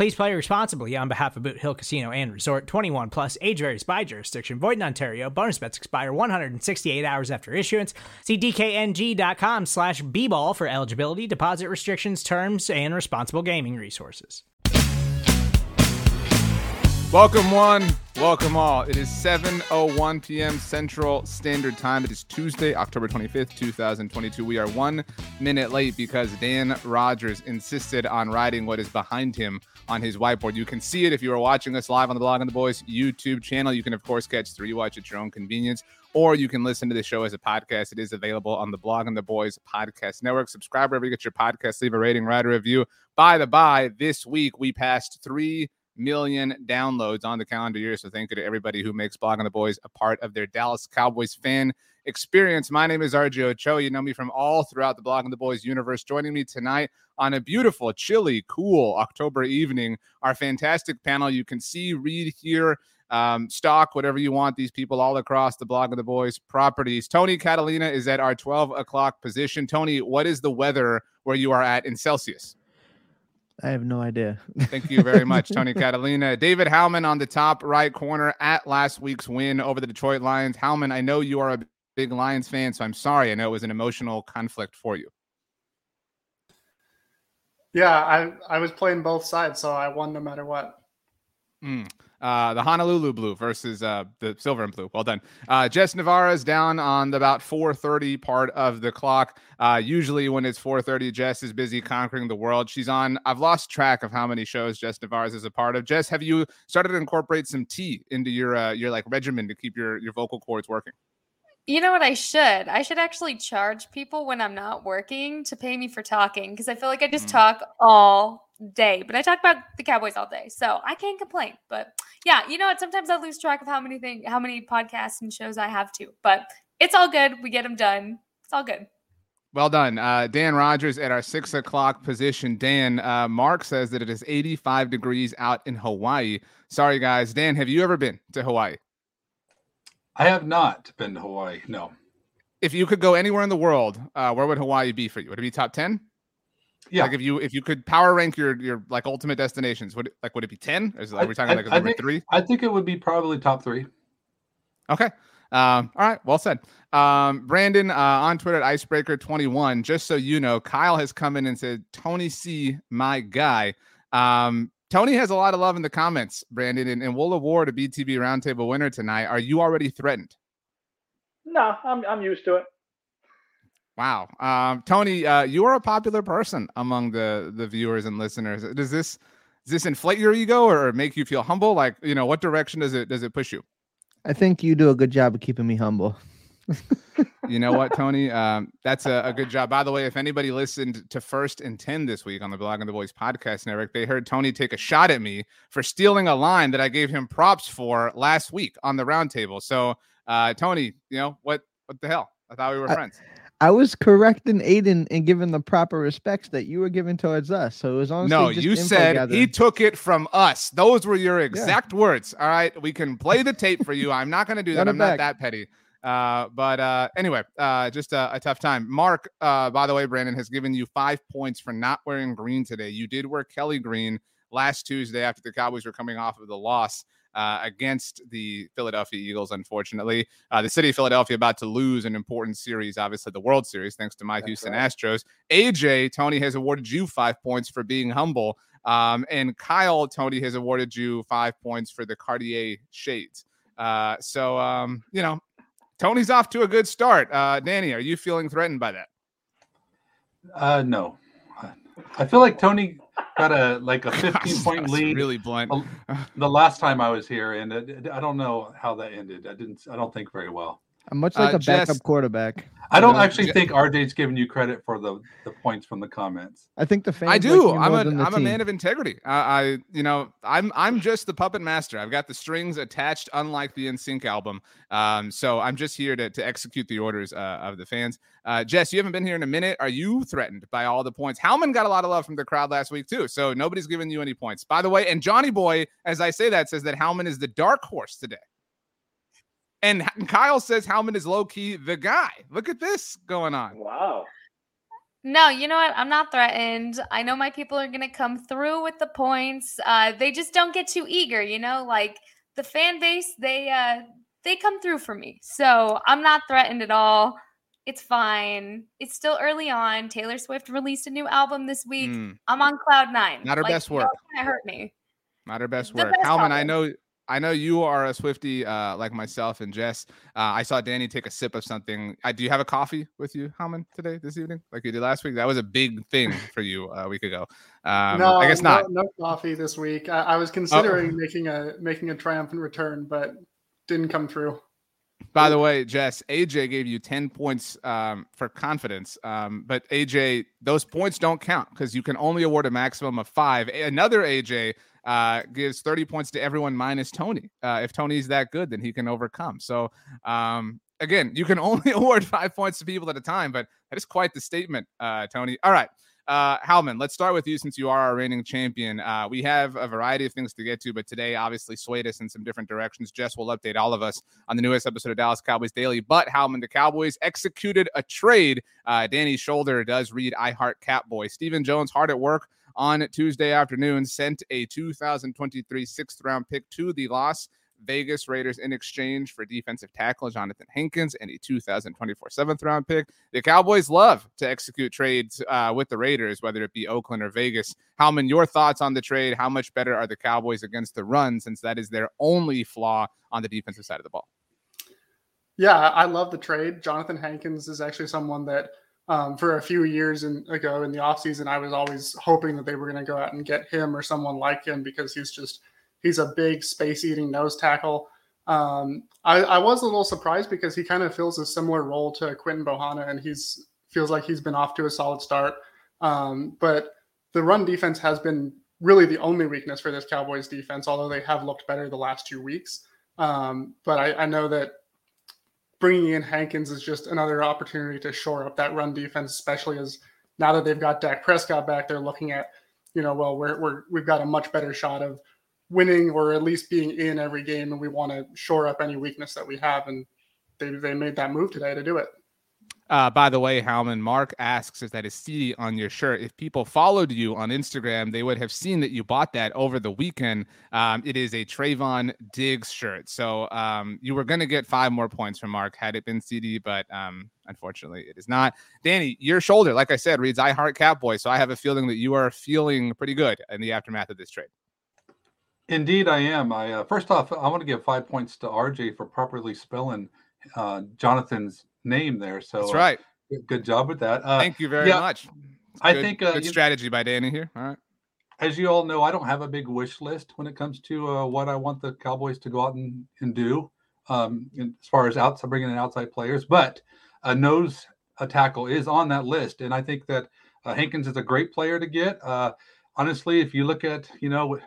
Please play responsibly on behalf of Boot Hill Casino and Resort 21 plus age varies by jurisdiction. Void in Ontario. Bonus bets expire 168 hours after issuance. See DKNG.com slash B ball for eligibility, deposit restrictions, terms, and responsible gaming resources. Welcome one, welcome all. It is 7:01 p.m. Central Standard Time. It is Tuesday, October 25th, 2022. We are 1 minute late because Dan Rogers insisted on riding what is behind him on his whiteboard. You can see it if you are watching us live on the Blogging the Boys YouTube channel. You can of course catch the rewatch at your own convenience or you can listen to the show as a podcast. It is available on the Blogging the Boys podcast network. Subscribe wherever you get your podcast. Leave a rating, write a review. By the by, this week we passed 3 million downloads on the calendar year. So thank you to everybody who makes Blog the Boys a part of their Dallas Cowboys fan experience. My name is RJ Ochoa. You know me from all throughout the Blog the Boys universe. Joining me tonight on a beautiful, chilly, cool October evening, our fantastic panel. You can see, read, hear, um, stock, whatever you want. These people all across the Blogging the Boys properties. Tony Catalina is at our 12 o'clock position. Tony, what is the weather where you are at in Celsius? I have no idea. Thank you very much, Tony Catalina. David Howman on the top right corner at last week's win over the Detroit Lions. Howman, I know you are a big Lions fan, so I'm sorry. I know it was an emotional conflict for you. Yeah, I I was playing both sides, so I won no matter what. Mm. Uh, the Honolulu Blue versus uh, the Silver and Blue. Well done. Uh, Jess Nevarez down on the about 4:30 part of the clock. Uh, usually when it's 4:30, Jess is busy conquering the world. She's on. I've lost track of how many shows Jess Nevarez is a part of. Jess, have you started to incorporate some tea into your uh, your like regimen to keep your your vocal cords working? You know what I should? I should actually charge people when I'm not working to pay me for talking because I feel like I just mm. talk all day, but I talk about the Cowboys all day. So I can't complain. But yeah, you know what? Sometimes I lose track of how many things, how many podcasts and shows I have too. But it's all good. We get them done. It's all good. Well done. Uh, Dan Rogers at our six o'clock position. Dan, uh, Mark says that it is 85 degrees out in Hawaii. Sorry, guys. Dan, have you ever been to Hawaii? I have not been to Hawaii. No. If you could go anywhere in the world, uh, where would Hawaii be for you? Would it be top ten? Yeah. Like if you if you could power rank your your like ultimate destinations, would it, like would it be ten? Is it like I, we're talking I, like number think, three? I think it would be probably top three. Okay. Um, all right, well said. Um, Brandon uh, on Twitter at Icebreaker21. Just so you know, Kyle has come in and said, Tony C, my guy. Um, Tony has a lot of love in the comments, Brandon, and, and we'll award a BTB Roundtable winner tonight. Are you already threatened? No, I'm I'm used to it. Wow, um, Tony, uh, you are a popular person among the the viewers and listeners. Does this does this inflate your ego or make you feel humble? Like, you know, what direction does it does it push you? I think you do a good job of keeping me humble you know what, Tony? Um, that's a, a, good job. By the way, if anybody listened to First and 10 this week on the Blogging the Boys podcast network, they heard Tony take a shot at me for stealing a line that I gave him props for last week on the roundtable. So, uh, Tony, you know, what what the hell? I thought we were I, friends. I was correcting Aiden and giving the proper respects that you were giving towards us. So it was honestly no. you said gathering. he took it from us. Those were your exact yeah. words. All right, we can play the tape for you. I'm not going to do that. I'm back. not that petty. Uh, but uh, anyway, uh, just a, a, tough time. Mark, uh, by the way, Brandon has given you five points for not wearing green today. You did wear Kelly green last Tuesday after the Cowboys were coming off of the loss. Uh, against the Philadelphia Eagles, unfortunately. Uh, the city of Philadelphia about to lose an important series, obviously the World Series, thanks to my That's Houston right. Astros. AJ, Tony has awarded you five points for being humble. Um, and Kyle, Tony has awarded you five points for the Cartier shades. Uh, so, um, you know, Tony's off to a good start. Uh, Danny, are you feeling threatened by that? Uh, no. I feel like Tony got a like a 15 point lead Really blunt. the last time I was here, and it, I don't know how that ended. I didn't. I don't think very well. I'm much like Uh, a backup Jess- quarterback. I don't know, actually Je- think RJ's giving you credit for the the points from the comments. I think the fans. I do. I'm more a than the I'm a man of integrity. I, I you know I'm I'm just the puppet master. I've got the strings attached, unlike the NSYNC album. Um, so I'm just here to to execute the orders uh, of the fans. Uh, Jess, you haven't been here in a minute. Are you threatened by all the points? Howman got a lot of love from the crowd last week too, so nobody's giving you any points. By the way, and Johnny Boy, as I say that, says that Howman is the dark horse today. And Kyle says Howman is low key the guy. Look at this going on. Wow. No, you know what? I'm not threatened. I know my people are going to come through with the points. Uh, they just don't get too eager, you know? Like the fan base, they uh they come through for me. So, I'm not threatened at all. It's fine. It's still early on. Taylor Swift released a new album this week. Mm, I'm on cloud 9. Not her like, best work. don't hurt me. Not her best The work. best Howman, I know I know you are a Swifty uh, like myself and Jess. Uh, I saw Danny take a sip of something. I, do you have a coffee with you, Howman, today, this evening, like you did last week? That was a big thing for you a week ago. Um, no, I guess not. Oh. No, coffee this week. I, I was considering making a making a triumphant return, but didn't come through. By the way, Jess, AJ gave you 10 points um, for confidence. Um, but AJ, those points don't count because you can only award a maximum of five. Another AJ uh, gives 30 points to everyone minus Tony. Uh, if Tony's that good, then he can overcome. So, um, again, you can only award five points to people at a time, but that is quite the statement, uh, Tony. All right. Uh, Howman, let's start with you since you are our reigning champion. Uh, we have a variety of things to get to, but today obviously swayed us in some different directions. Jess will update all of us on the newest episode of Dallas Cowboys Daily. But Howman, the Cowboys executed a trade. Uh, Danny's shoulder does read I Heart Catboy. Stephen Jones, hard at work on Tuesday afternoon, sent a 2023 sixth round pick to the Las Vegas Raiders in exchange for defensive tackle Jonathan Hankins and a 2024 seventh round pick. The Cowboys love to execute trades uh, with the Raiders, whether it be Oakland or Vegas. Howman, your thoughts on the trade? How much better are the Cowboys against the run since that is their only flaw on the defensive side of the ball? Yeah, I love the trade. Jonathan Hankins is actually someone that um, for a few years in, ago in the offseason, I was always hoping that they were going to go out and get him or someone like him because he's just he's a big space eating nose tackle. Um, I, I was a little surprised because he kind of fills a similar role to Quinton Bohanna, and he's feels like he's been off to a solid start. Um, but the run defense has been really the only weakness for this Cowboys defense, although they have looked better the last two weeks. Um, but I, I know that bringing in Hankins is just another opportunity to shore up that run defense, especially as now that they've got Dak Prescott back, they're looking at, you know, well, we're, we're we've got a much better shot of winning or at least being in every game, and we want to shore up any weakness that we have, and they they made that move today to do it. Uh, by the way, Howman, Mark asks, is that a CD on your shirt? If people followed you on Instagram, they would have seen that you bought that over the weekend. Um, it is a Trevon Diggs shirt. So um, you were going to get five more points from Mark had it been CD, but um, unfortunately it is not. Danny, your shoulder, like I said, reads I Heart Catboy. So I have a feeling that you are feeling pretty good in the aftermath of this trade. Indeed, I am. I uh, first off, I want to give five points to RJ for properly spelling uh, Jonathan's name there. So That's uh, right. good, good job with that. Uh, Thank you very yeah, much. I think uh, good strategy by Danny here. All right. as you all know, I don't have a big wish list when it comes to uh, what I want the Cowboys to go out and, and do um, as far as outside bringing in outside players. But a nose a tackle is on that list, and I think that uh, Hankins is a great player to get. Uh, honestly, if you look at you know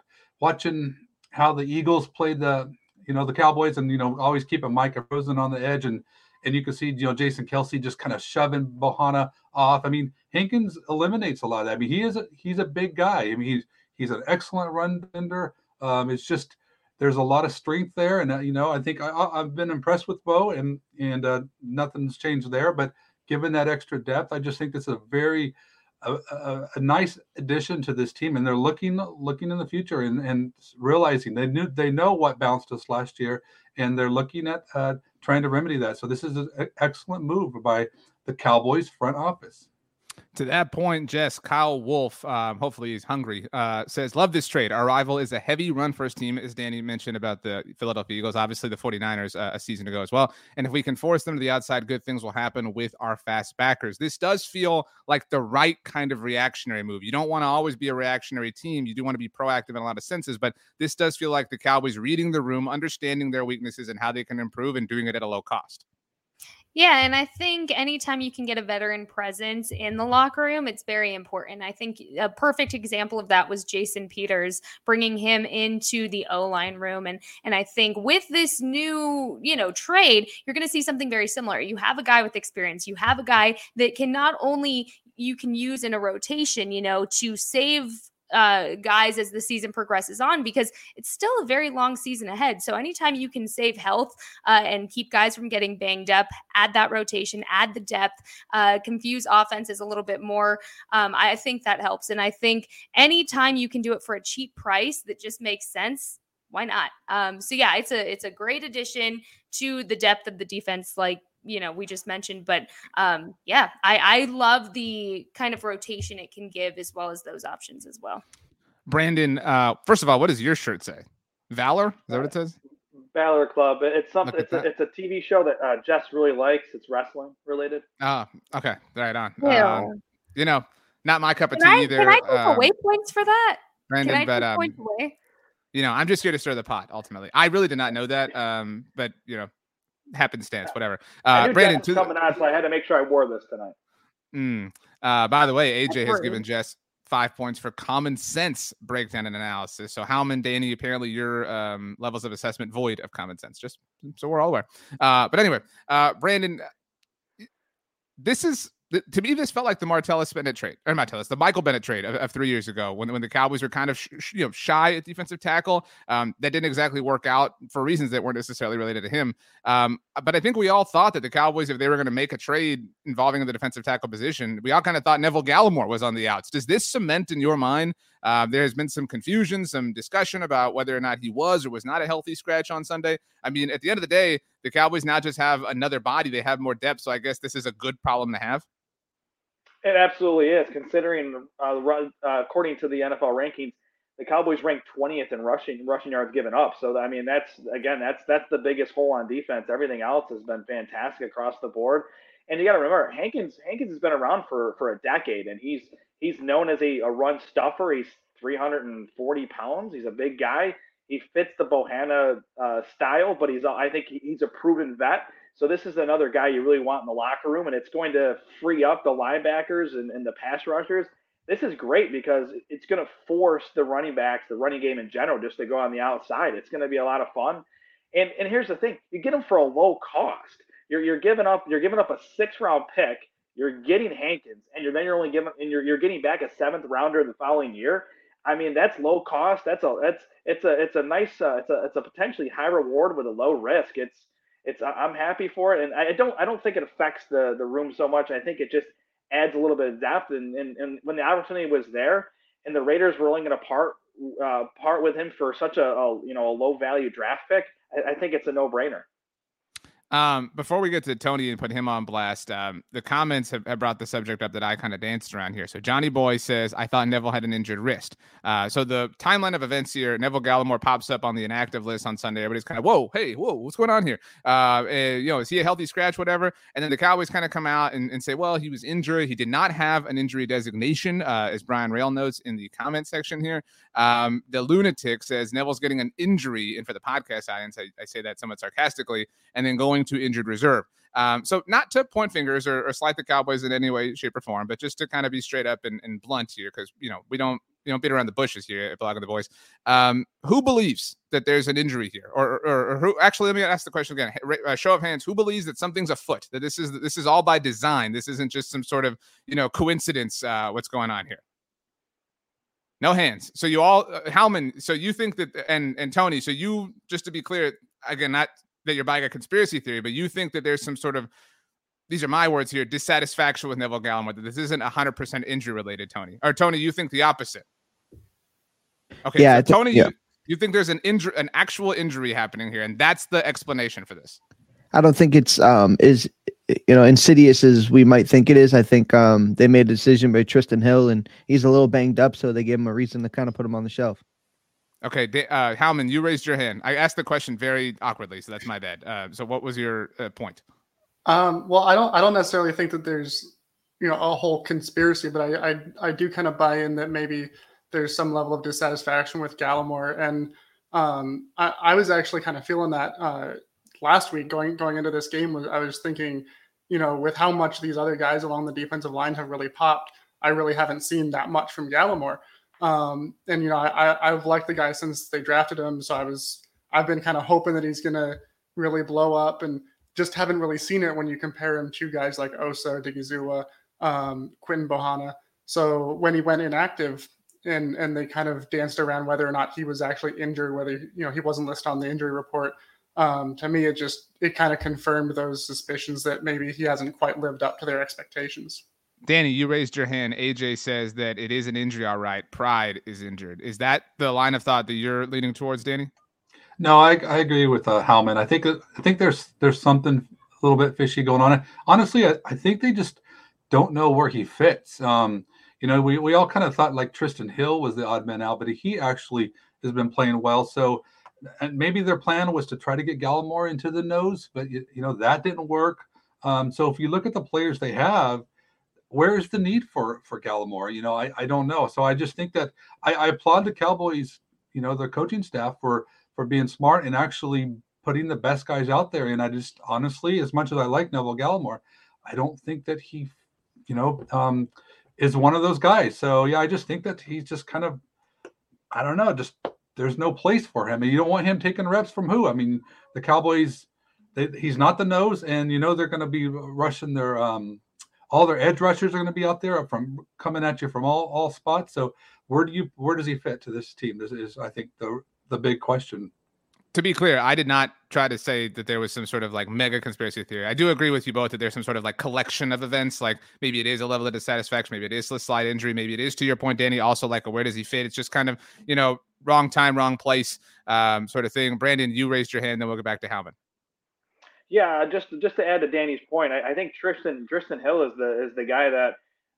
watching how the Eagles played the you know the Cowboys, and you know always keep a Micah Rosen on the edge, and and you can see you know Jason Kelce just kind of shoving Bohanna off. I mean Hankins eliminates a lot of that. I mean he is a, he's a big guy. I mean he's he's an excellent run defender. Um, it's just there's a lot of strength there, and uh, you know I think I, I've been impressed with Bo, and and uh, nothing's changed there. But given that extra depth, I just think is a very a, a, a nice addition to this team, and they're looking looking in the future and, and realizing they knew they know what bounced us last year, and they're looking at uh, trying to remedy that. So this is an excellent move by the Cowboys front office. To that point, Jess, Kyle Wolf, um, hopefully he's hungry, uh, says, Love this trade. Our rival is a heavy run first team, as Danny mentioned about the Philadelphia Eagles, obviously the 49ers uh, a season ago as well. And if we can force them to the outside, good things will happen with our fast backers. This does feel like the right kind of reactionary move. You don't want to always be a reactionary team. You do want to be proactive in a lot of senses, but this does feel like the Cowboys reading the room, understanding their weaknesses and how they can improve and doing it at a low cost. Yeah, and I think anytime you can get a veteran presence in the locker room, it's very important. I think a perfect example of that was Jason Peters bringing him into the O line room, and and I think with this new you know trade, you're going to see something very similar. You have a guy with experience, you have a guy that can not only you can use in a rotation, you know, to save uh, guys as the season progresses on because it's still a very long season ahead. So anytime you can save health uh, and keep guys from getting banged up, add that rotation, add the depth, uh, confuse offenses a little bit more. Um, I think that helps. And I think anytime you can do it for a cheap price that just makes sense, why not? Um, so yeah, it's a it's a great addition to the depth of the defense. Like you know we just mentioned but um yeah i i love the kind of rotation it can give as well as those options as well. Brandon uh first of all what does your shirt say? Valor? Is that what it says? Valor club. It's something it's a, it's a tv show that uh, jess really likes. It's wrestling related. Oh okay. Right on. Yeah. Uh, you know not my cup of can tea I, either can i take um, away points for that? Brandon can I but take um points away? you know i'm just here to stir the pot ultimately. I really did not know that um but you know happenstance, whatever. Uh, Brandon, to coming out, so I had to make sure I wore this tonight. Mm, uh, by the way, AJ has given Jess five points for common sense breakdown and analysis. So Howman, Danny, apparently your um, levels of assessment void of common sense. Just so we're all aware. Uh, but anyway, uh, Brandon, this is to me, this felt like the Martellus Bennett trade, or Martellus, the Michael Bennett trade of, of, three years ago, when when the Cowboys were kind of sh- sh- you know shy at defensive tackle. Um, that didn't exactly work out for reasons that weren't necessarily related to him. Um, but I think we all thought that the Cowboys, if they were going to make a trade involving the defensive tackle position, we all kind of thought Neville Gallimore was on the outs. Does this cement in your mind? Uh, there has been some confusion, some discussion about whether or not he was or was not a healthy scratch on Sunday. I mean, at the end of the day, the Cowboys now just have another body; they have more depth. So I guess this is a good problem to have. It absolutely is, considering uh, uh, according to the NFL rankings, the Cowboys ranked 20th in rushing rushing yards given up. So I mean, that's again, that's that's the biggest hole on defense. Everything else has been fantastic across the board. And you got to remember, Hankins Hankins has been around for for a decade, and he's he's known as a, a run stuffer. He's 340 pounds. He's a big guy. He fits the Bohanna uh, style, but he's I think he's a proven vet. So this is another guy you really want in the locker room, and it's going to free up the linebackers and, and the pass rushers. This is great because it's going to force the running backs, the running game in general, just to go on the outside. It's going to be a lot of fun. And and here's the thing: you get them for a low cost. You're you're giving up you're giving up a six round pick. You're getting Hankins, and you're then you're only giving and you're you're getting back a seventh rounder the following year. I mean, that's low cost. That's a that's it's a it's a nice uh, it's a it's a potentially high reward with a low risk. It's it's I'm happy for it, and I don't I don't think it affects the the room so much. I think it just adds a little bit of depth, and and, and when the opportunity was there, and the Raiders were only going to part uh, part with him for such a, a, you know a low value draft pick, I, I think it's a no brainer. Um, before we get to Tony and put him on blast, um, the comments have, have, brought the subject up that I kind of danced around here. So Johnny Boy says, I thought Neville had an injured wrist. Uh, so the timeline of events here, Neville Gallimore pops up on the inactive list on Sunday. Everybody's kind of, whoa, hey, whoa, what's going on here? Uh, and, you know, is he a healthy scratch, whatever? And then the Cowboys kind of come out and, and, say, well, he was injured. He did not have an injury designation, uh, as Brian Rail notes in the comment section here. Um, the lunatic says Neville's getting an injury. And for the podcast audience, I, I say that somewhat sarcastically, and then going to injured reserve. Um, so not to point fingers or, or, slight the Cowboys in any way, shape, or form, but just to kind of be straight up and, and blunt here, because you know we don't you know beat around the bushes here at Blogging the Boys. Um, who believes that there's an injury here, or, or, or, who? Actually, let me ask the question again. Uh, show of hands. Who believes that something's afoot? That this is this is all by design. This isn't just some sort of you know coincidence. Uh, what's going on here? No hands. So you all, uh, Howman. So you think that, and and Tony. So you, just to be clear, again, not that you're buying a conspiracy theory, but you think that there's some sort of these are my words here dissatisfaction with Neville Gallimore that this isn't 100% injury related, Tony. Or Tony, you think the opposite? Okay, yeah, so Tony, yeah. You, you think there's an injury, an actual injury happening here, and that's the explanation for this. I don't think it's um is you know insidious as we might think it is. I think um, they made a decision by Trysten Hill, and he's a little banged up, so they gave him a reason to kind of put him on the shelf. Okay, uh, Howman, you raised your hand. I asked the question very awkwardly, so that's my bad. Uh, so, what was your uh, point? Um, well, I don't. I don't necessarily think that there's, you know, a whole conspiracy, but I, I, I do kind of buy in that maybe there's some level of dissatisfaction with Gallimore, and um, I, I was actually kind of feeling that uh, last week going going into this game. Was I was thinking, you know, with how much these other guys along the defensive line have really popped, I really haven't seen that much from Gallimore. Um, and you know, I, I've liked the guy since they drafted him, so I was I've been kind of hoping that he's gonna really blow up, and just haven't really seen it when you compare him to guys like Osa, Odighizuwa, um, Quinton Bohanna. So when he went inactive, and and they kind of danced around whether or not he was actually injured, whether you know he wasn't listed on the injury report. Um, to me, it just it kind of confirmed those suspicions that maybe he hasn't quite lived up to their expectations. Danny, you raised your hand. AJ says that it is an injury, all right. Pride is injured. Is that the line of thought that you're leaning towards, Danny? No, I, I agree with uh, Howman. I think I think there's there's something a little bit fishy going on. Honestly, I, I think they just don't know where he fits. Um, you know, we, we all kind of thought like Trysten Hill was the odd man out, but he actually has been playing well. So, and maybe their plan was to try to get Gallimore into the nose, but you, you know that didn't work. Um, so if you look at the players they have, where's the need for for Gallimore? You know, I, I don't know. So I just think that I, I applaud the Cowboys, you know, the coaching staff for for being smart and actually putting the best guys out there. And I just honestly, as much as I like Neville Gallimore, I don't think that he, you know, um, is one of those guys. So yeah, I just think that he's just kind of, I don't know, just there's no place for him, and you don't want him taking reps from who? I mean, the Cowboys. They, he's not the nose, and you know they're going to be rushing their um, all their edge rushers are going to be out there from coming at you from all all spots. So where do you where does he fit to this team? This is I think the the big question. To be clear, I did not try to say that there was some sort of like mega conspiracy theory. I do agree with you both that there's some sort of like collection of events. Like maybe it is a level of dissatisfaction, maybe it is a slight injury, maybe it is to your point, Danny. Also, like where does he fit? It's just kind of you know wrong time, wrong place, um, sort of thing. Brandon, you raised your hand, then we'll get back to Howman. Yeah, just just to add to Danny's point, I, I think Tristan Trysten Hill is the is the guy that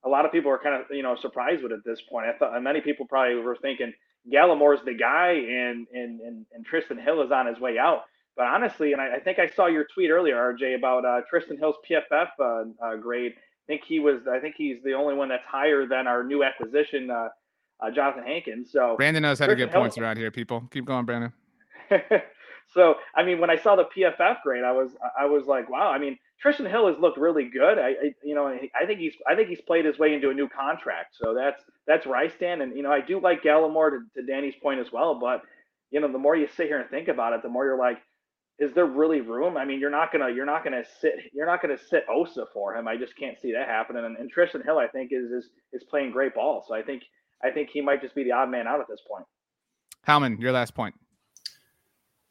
a lot of people are kind of you know surprised with at this point. I thought many people probably were thinking Gallimore's the guy and and and, and Trysten Hill is on his way out. But honestly, and I, I think I saw your tweet earlier, RJ, about uh, Trysten Hill's PFF uh, uh, grade. I think he was. I think he's the only one that's higher than our new acquisition, uh, uh, Jonathan Hankins. So Brandon knows how Trysten to get Hill, points around here. People, keep going, Brandon. So I mean, when I saw the PFF grade, I was I was like, wow. I mean, Trysten Hill has looked really good. I, I, you know I think he's I think he's played his way into a new contract. So that's that's where I stand. And you know I do like Gallimore to, to Danny's point as well. But you know the more you sit here and think about it, the more you're like, is there really room? I mean, you're not gonna you're not gonna sit you're not gonna sit Osa for him. I just can't see that happening. And, and Trysten Hill, I think, is is is playing great ball. So I think I think he might just be the odd man out at this point. Howman, your last point.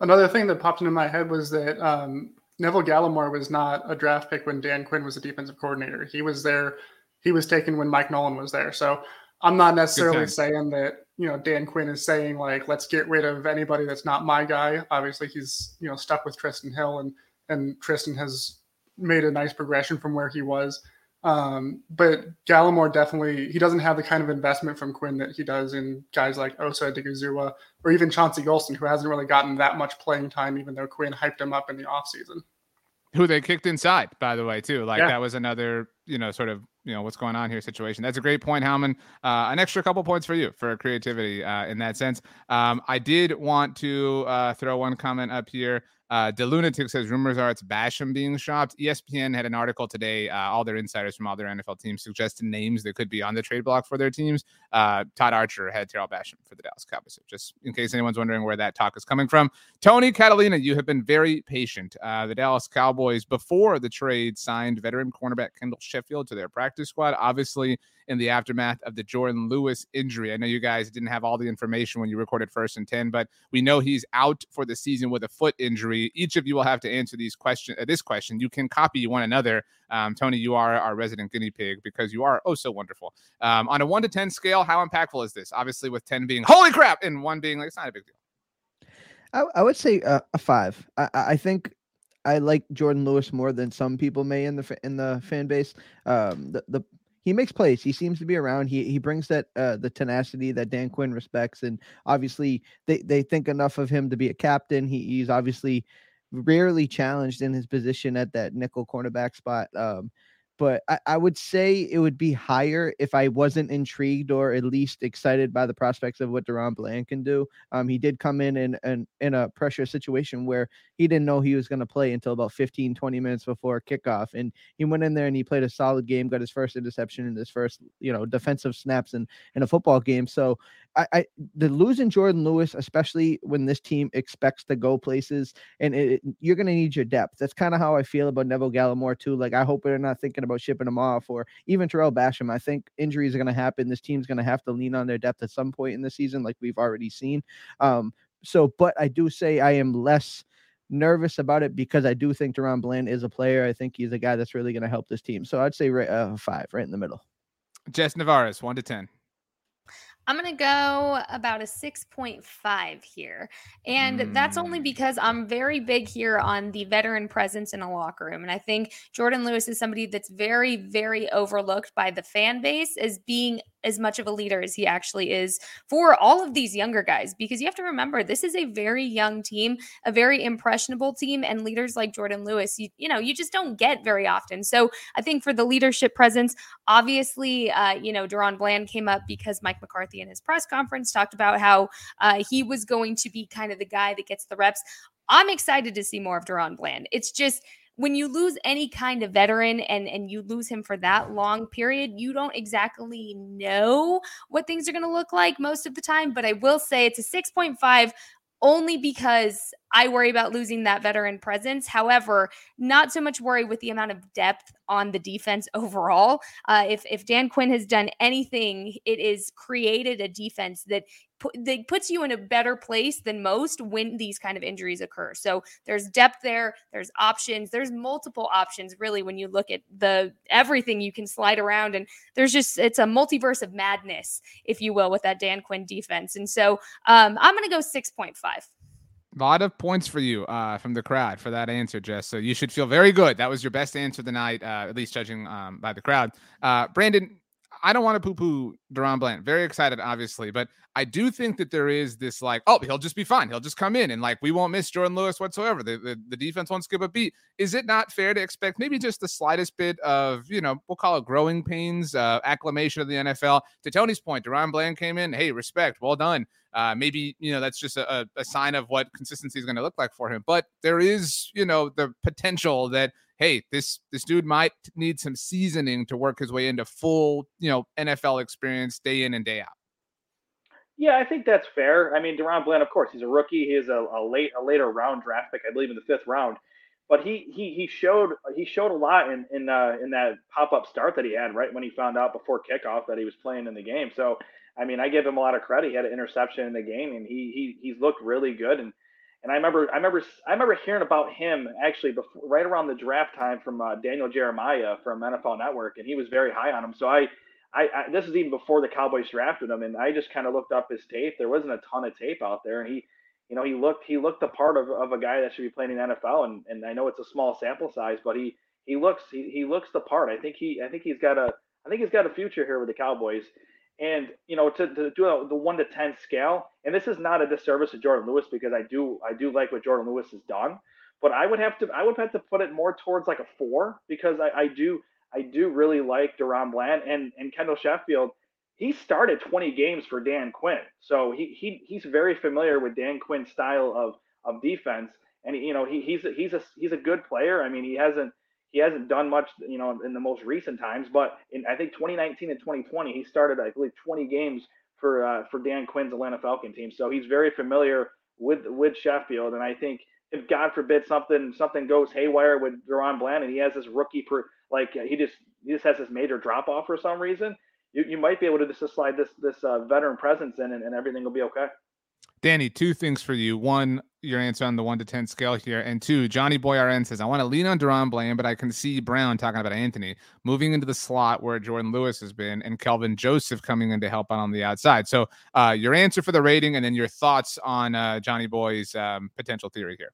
Another thing that popped into my head was that um, Neville Gallimore was not a draft pick when Dan Quinn was a defensive coordinator. He was there. He was taken when Mike Nolan was there. So I'm not necessarily saying that you know Dan Quinn is saying like let's get rid of anybody that's not my guy. Obviously, he's you know stuck with Trysten Hill, and and Trysten has made a nice progression from where he was. Um, but Gallimore definitely he doesn't have the kind of investment from Quinn that he does in guys like Osa Odighizuwa or even Chauncey Golston, who hasn't really gotten that much playing time, even though Quinn hyped him up in the offseason. Who they kicked inside, by the way, too. Like yeah. that was another, you know, sort of, you know, what's going on here situation. That's a great point, Howman. Uh, an extra couple points for you for creativity uh, in that sense. Um, I did want to uh, throw one comment up here. Uh, the Lunatic says rumors are it's Basham being shopped. ESPN had an article today. Uh, all their insiders from all their NFL teams suggested names that could be on the trade block for their teams. Uh, Todd Archer had Tarell Basham for the Dallas Cowboys. So just in case anyone's wondering where that talk is coming from, Tony Catalina, you have been very patient. Uh, the Dallas Cowboys, before the trade, signed veteran cornerback Kendall Sheffield to their practice squad. Obviously, in the aftermath of the Jourdan Lewis injury. I know you guys didn't have all the information when you recorded first and 10, but we know he's out for the season with a foot injury. Each of you will have to answer these question, uh, this question. You can copy one another. Um, Tony, you are our resident guinea pig because you are oh so wonderful. Um, on a one to 10 scale, how impactful is this? Obviously, with 10 being holy crap and one being like, it's not a big deal. I, I would say uh, a five. I, I think I like Jourdan Lewis more than some people may in the in the fan base. Um, the the he makes plays. He seems to be around. He he brings that uh, the tenacity that Dan Quinn respects, and obviously they they think enough of him to be a captain. He, he's obviously rarely challenged in his position at that nickel cornerback spot. Um, but I, I, would say it would be higher if I wasn't intrigued or at least excited by the prospects of what DaRon Bland can do. Um, he did come in in, in, in a pressure situation where he didn't know he was going to play until about 15, 20 minutes before kickoff. And he went in there and he played a solid game, got his first interception in his first, you know, defensive snaps in, in a football game. So I, I the losing Jourdan Lewis, especially when this team expects to go places and it, you're going to need your depth. That's kind of how I feel about Neville Gallimore too. Like I hope they're not thinking about shipping him off or even Tarell Basham. I think injuries are going to happen. This team's going to have to lean on their depth at some point in the season, like we've already seen. Um, so, but I do say I am less nervous about it because I do think DaRon Bland is a player. I think he's a guy that's really going to help this team. So I'd say right, uh, five, right in the middle. Jess Nevarez, one to 10. I'm going to go about a 6.5 here. And mm. that's only mm. because I'm very big here on the veteran presence in a locker room. And I think Jourdan Lewis is somebody that's very, very overlooked by the fan base as being as much of a leader as he actually is for all of these younger guys because you have to remember this is a very young team, a very impressionable team and leaders like Jourdan Lewis, you, you know, you just don't get very often. So I think for the leadership presence, obviously, uh, you know, DaRon Bland came up because Mike McCarthy in his press conference talked about how uh, he was going to be kind of the guy that gets the reps. I'm excited to see more of DaRon Bland. It's just when you lose any kind of veteran and and you lose him for that long period, you don't exactly know what things are going to look like most of the time. But I will say it's a 6.5 only because I worry about losing that veteran presence. However, not so much worry with the amount of depth on the defense overall. Uh, if if Dan Quinn has done anything, it is created a defense that that puts you in a better place than most when these kind of injuries occur. So there's depth there, there's options, there's multiple options really when you look at the everything you can slide around and there's just it's a multiverse of madness, if you will, with that Dan Quinn defense. And so um, I'm going to go 6.5. A lot of points for you uh, from the crowd for that answer, Jess. So you should feel very good. That was your best answer of the night, uh, at least judging um, by the crowd. Uh, Brandon, I don't want to poo poo DaRon Bland. Very excited, obviously, but I do think that there is this like, oh, he'll just be fine. He'll just come in and like we won't miss Jourdan Lewis whatsoever. The, the, the defense won't skip a beat. Is it not fair to expect maybe just the slightest bit of, you know, we'll call it growing pains, uh, acclimation of the NFL? To Tony's point, DaRon Bland came in. Hey, respect. Well done. Uh, maybe, you know, that's just a, a sign of what consistency is going to look like for him. But there is, you know, the potential that hey, this this dude might need some seasoning to work his way into full, you know, NFL experience day in and day out. Yeah, I think that's fair. I mean, DaRon Bland, of course, he's a rookie. He is a, a late a later round draft pick, I believe, in the fifth round. But he he he showed he showed a lot in in uh, in that pop up start that he had right when he found out before kickoff that he was playing in the game. So I mean, I give him a lot of credit. He had an interception in the game, and he he he's looked really good. And and I remember, I remember, I remember hearing about him actually before, right around the draft time from uh, Daniel Jeremiah from NFL Network, and he was very high on him. So I, I, I this is even before the Cowboys drafted him, and I just kind of looked up his tape. There wasn't a ton of tape out there, and he, you know, he looked, he looked the part of, of a guy that should be playing in NFL, and and I know it's a small sample size, but he he looks he, he looks the part. I think he I think he's got a I think he's got a future here with the Cowboys. And you know, to, to do a, the one to ten scale, and this is not a disservice to Jourdan Lewis because I do I do like what Jourdan Lewis has done, but I would have to I would have to put it more towards like a four because I, I do I do really like DaRon Bland and and Kendall Sheffield. He started 20 games for Dan Quinn, so he he he's very familiar with Dan Quinn's style of of defense, and you know he he's a, he's a he's a good player. I mean, he hasn't he hasn't done much, you know, in the most recent times. But in I think 2019 and 2020, he started I believe 20 games for uh, for Dan Quinn's Atlanta Falcon team. So he's very familiar with with Sheffield, and I think if God forbid something something goes haywire with DaRon Bland and he has this rookie per like he just he just has this major drop off for some reason, you, you might be able to just slide this this uh, veteran presence in and, and everything will be okay. Danny, two things for you. One, your answer on the one to 10 scale here. And two, Johnny Boy RN says, I want to lean on DaRon Bland, but I can see Brown talking about Anthony moving into the slot where Jourdan Lewis has been and Kelvin Joseph coming in to help out on the outside. So, uh, your answer for the rating and then your thoughts on uh, Johnny Boy's um, potential theory here.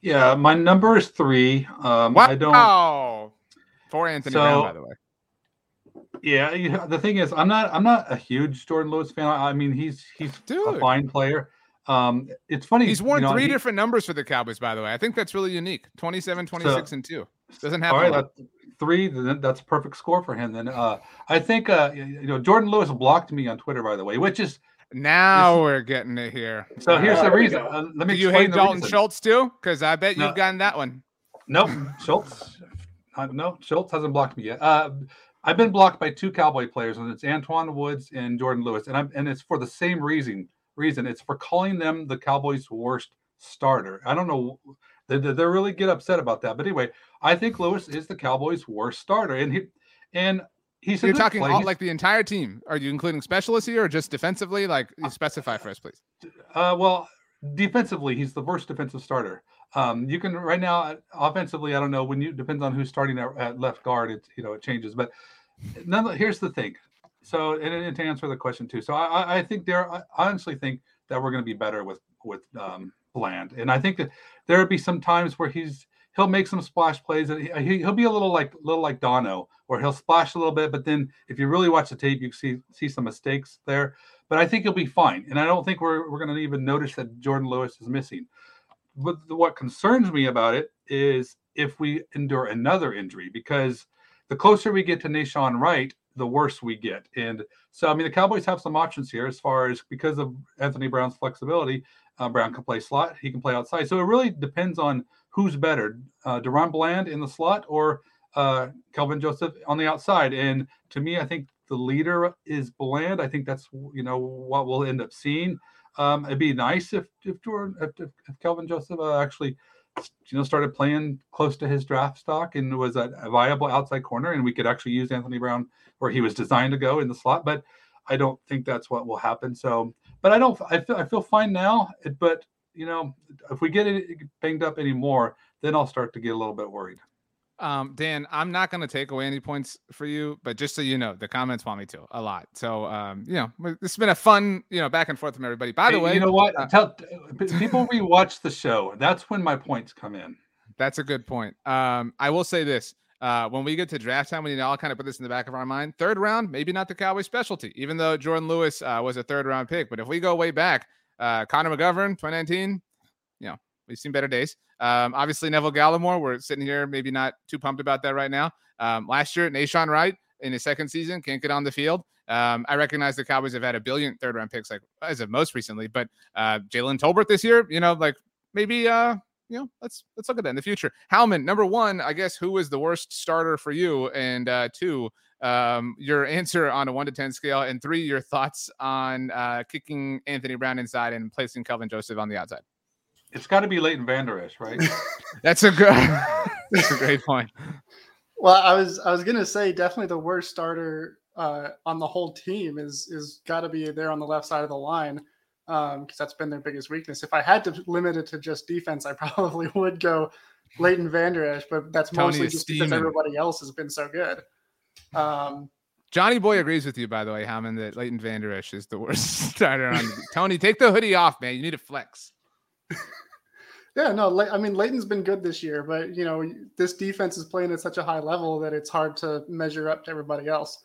Yeah, my number is three. Um, wow. I don't. Oh, for Anthony So- Brown, by the way. Yeah, you, the thing is, I'm not. I'm not a huge Jourdan Lewis fan. I, mean, he's he's a Dude. fine player. Um, it's funny. He's worn you know, three he- different numbers for the Cowboys, by the way. I think that's really unique 27, 26, and 2. Doesn't happen. All a that, three. Then that's a perfect score for him. Then uh, I think uh, you you know Jourdan Lewis blocked me on Twitter, by the way, which is now we're getting it here. so. Here's there the reason. Uh, let Do me you hate Dalton reason. Schultz too? Because I bet No. you've gotten that one. Nope, Schultz. Uh, no, Schultz hasn't blocked me yet. Uh, I've been blocked by two Cowboy players, and it's Antoine Woods and Jourdan Lewis, and I'm and it's for the same reason. Reason it's for calling them the Cowboys' worst starter. I don't know. They, they really get upset about that. But anyway, I think Lewis is the Cowboys' worst starter, and he and he's You're talking all, like the entire team. Are you including specialists here or just defensively? Like, you specify for us, please. Uh, well, defensively, he's the worst defensive starter. Um, you can right now uh, offensively. I don't know when you depends on who's starting at, at left guard. It you know it changes, but none, here's the thing. So and, and to answer the question too. So I, I- think there. I honestly think that we're going to be better with with um, Bland, and I think that there would be some times where he's he'll make some splash plays, and he, he'll be a little like little like Dono, where he'll splash a little bit, but then if you really watch the tape, you see see some mistakes there. But I think he'll be fine, and I don't think we're we're going to even notice that Jourdan Lewis is missing. But what concerns me about it is if we endure another injury, because the closer we get to Nahshon Wright, the worse we get. And so, I mean, the Cowboys have some options here as far as because of Anthony Brown's flexibility. Uh, Brown can play slot, he can play outside. So it really depends on who's better, uh, DaRon Bland in the slot or uh, Kelvin Joseph on the outside. And to me, I think the leader is Bland. I think that's you know what we'll end up seeing. Um, it'd be nice if if if, if Kelvin Joseph uh, actually you know started playing close to his draft stock and was a, a viable outside corner, and we could actually use Anthony Brown where he was designed to go in the slot. But I don't think that's what will happen. So, but I don't. I feel I feel fine now. But you know, if we get it banged up anymore, then I'll start to get a little bit worried. Um, Dan, I'm not going to take away any points for you, but just so you know, the comments want me to a lot. So, um, you know, it's been a fun, you know, back and forth from everybody. By the Hey, way, you know what? uh, Tell people rewatch the show. That's when my points come in. That's a good point. Um, I will say this. Uh, when we get to draft time, we need to all kind of put this in the back of our mind. Third round, maybe not the Cowboy specialty, even though Jourdan Lewis uh, was a third round pick. But if we go way back, uh, Connor McGovern, 2019, you know, we've seen better days. Um, obviously, Neville Gallimore, we're sitting here, maybe not too pumped about that right now. Um, last year, Nahshon Wright in his second season can't get on the field. Um, I recognize the Cowboys have had a billion third round picks, like as of most recently, but uh, Jalen Tolbert this year, you know, like maybe uh, you know, let's let's look at that in the future. Howman, number one, I guess who is the worst starter for you, and uh, two, um, your answer on a one to ten scale, and three, your thoughts on uh, kicking Anthony Brown inside and placing Kelvin Joseph on the outside. It's got to be Leighton Vander Esch, right? That's a good, that's a great point. Well, I was I was gonna say definitely the worst starter uh, on the whole team is is got to be there on the left side of the line because that's been their biggest weakness. If I had to limit it to just defense, I probably would go Leighton Vander Esch, but that's Tony mostly is just because everybody else has been so good. Um, Johnny Boy agrees with you, by the way, Howman, that Leighton Vander Esch is the worst starter on. The, Tony, take the hoodie off, man. You need to flex. Yeah, no, I mean Leighton's been good this year, but you know this defense is playing at such a high level that it's hard to measure up to everybody else.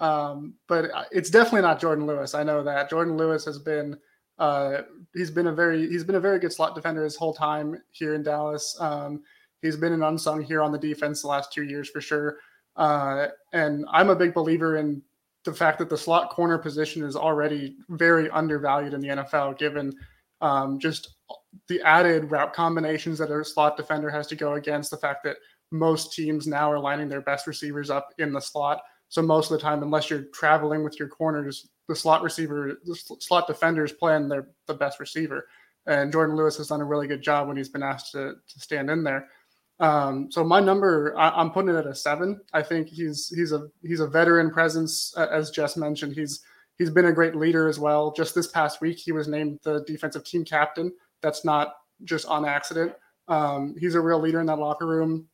Um, but it's definitely not Jourdan Lewis. I know that Jourdan Lewis has been uh, he's been a very he's been a very good slot defender his whole time here in Dallas. Um, he's been an unsung here on the defense the last two years for sure. Uh, and I'm a big believer in the fact that the slot corner position is already very undervalued in the NFL, given um, just the added route combinations that a slot defender has to go against. The fact that most teams now are lining their best receivers up in the slot. So most of the time, unless you're traveling with your corners, the slot receiver, the sl- slot defender is playing their the best receiver. And Jourdan Lewis has done a really good job when he's been asked to, to stand in there. Um, so my number, I, I'm putting it at a seven. I think he's he's a he's a veteran presence, as Jess mentioned. He's he's been a great leader as well. Just this past week, he was named the defensive team captain. That's not just on accident. Um, he's a real leader in that locker room,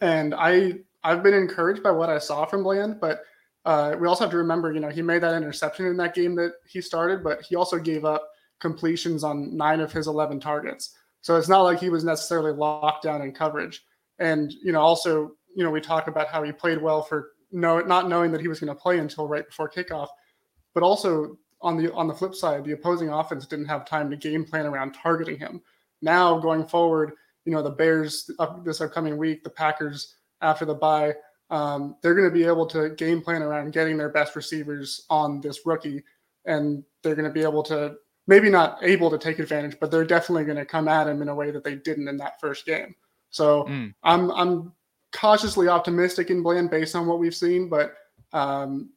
and I I've been encouraged by what I saw from Bland. But uh, we also have to remember, you know, he made that interception in that game that he started, but he also gave up completions on nine of his eleven targets. So it's not like he was necessarily locked down in coverage. And you know, also, you know, we talk about how he played well for no not knowing that he was going to play until right before kickoff, but also on the on the flip side, the opposing offense didn't have time to game plan around targeting him. Now going forward, you know, the Bears up this upcoming week, the Packers after the bye, um, they're going to be able to game plan around getting their best receivers on this rookie, and they're going to be able to maybe not able to take advantage, but they're definitely going to come at him in a way that they didn't in that first game. So mm. I'm I'm cautiously optimistic in Bland based on what we've seen, but um,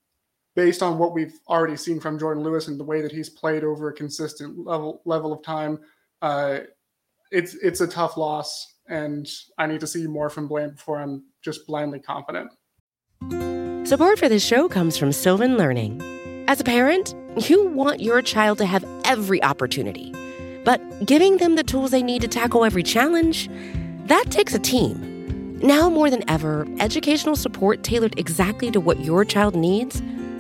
based on what we've already seen from Jourdan Lewis and the way that he's played over a consistent level level of time, uh, it's it's a tough loss, and I need to see more from Bland before I'm just blindly confident. Support for this show comes from Sylvan Learning. As a parent, you want your child to have every opportunity, but giving them the tools they need to tackle every challenge, that takes a team. Now more than ever, educational support tailored exactly to what your child needs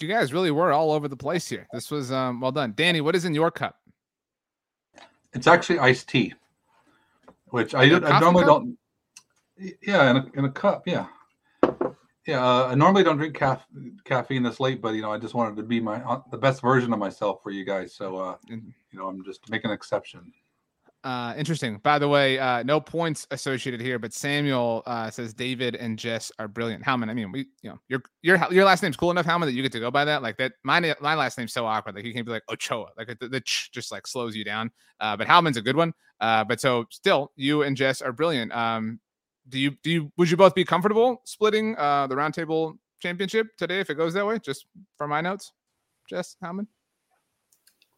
You guys really were all over the place here. This was um, well done. Danny, what is in your cup? It's actually iced tea, which I, I normally cup? don't. Yeah, in a, in a cup. Yeah, yeah. Uh, I normally don't drink caf- caffeine this late, but you know, I just wanted to be my uh, the best version of myself for you guys. So, uh, you know, I'm just making an exception. Uh, interesting. By the way, uh, no points associated here, but Samuel uh, says David and Jess are brilliant. Howman, I mean, we, you know, your your your last name's cool enough, Howman, that you get to go by that. Like that, my my last name's so awkward. Like you can't be like Ochoa. Like the, the ch just like slows you down. Uh, but Howman's a good one. Uh, but so still, you and Jess are brilliant. Um, do you do you would you both be comfortable splitting uh the roundtable championship today if it goes that way? Just for my notes, Jess Howman.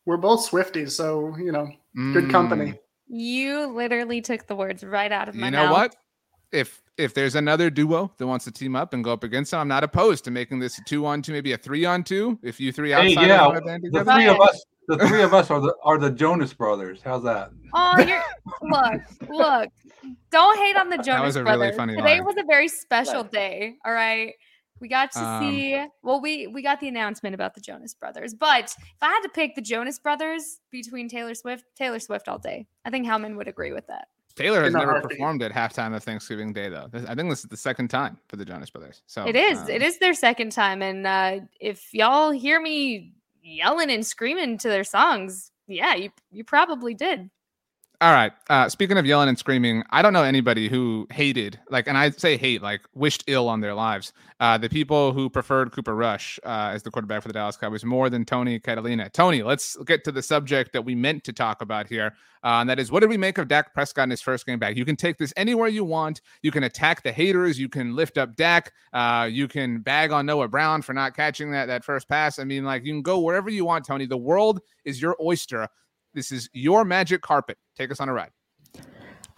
We're both Swifties, so you know, good mm. company. You literally took the words right out of my mouth. You know what? If if there's another duo that wants to team up and go up against them, I'm not opposed to making this a two on two, maybe a three on two. If you three outside, hey, yeah, the three of us, the three of us are the are the Jonas Brothers. How's that? Oh, you're look, look. Don't hate on the Jonas Brothers. Really funny Today line. was a very special day. All right. We got to um, see. Well, we we got the announcement about the Jonas Brothers, but if I had to pick the Jonas Brothers between Taylor Swift, Taylor Swift all day. I think Howman would agree with that. Taylor has never performed at halftime of Thanksgiving Day, though. I think this is the second time for the Jonas Brothers. So it is. Um, it is their second time, and uh, if y'all hear me yelling and screaming to their songs, yeah, you you probably did. All right. Uh, speaking of yelling and screaming, I don't know anybody who hated, like, and I say hate, like, wished ill on their lives. Uh, the people who preferred Cooper Rush uh, as the quarterback for the Dallas Cowboys more than Tony Catalina. Tony, let's get to the subject that we meant to talk about here. Uh, and that is, what did we make of Dak Prescott in his first game back? You can take this anywhere you want. You can attack the haters. You can lift up Dak. Uh, you can bag on Noah Brown for not catching that that first pass. I mean, like, you can go wherever you want, Tony. The world is your oyster. This is your magic carpet. Take us on a ride.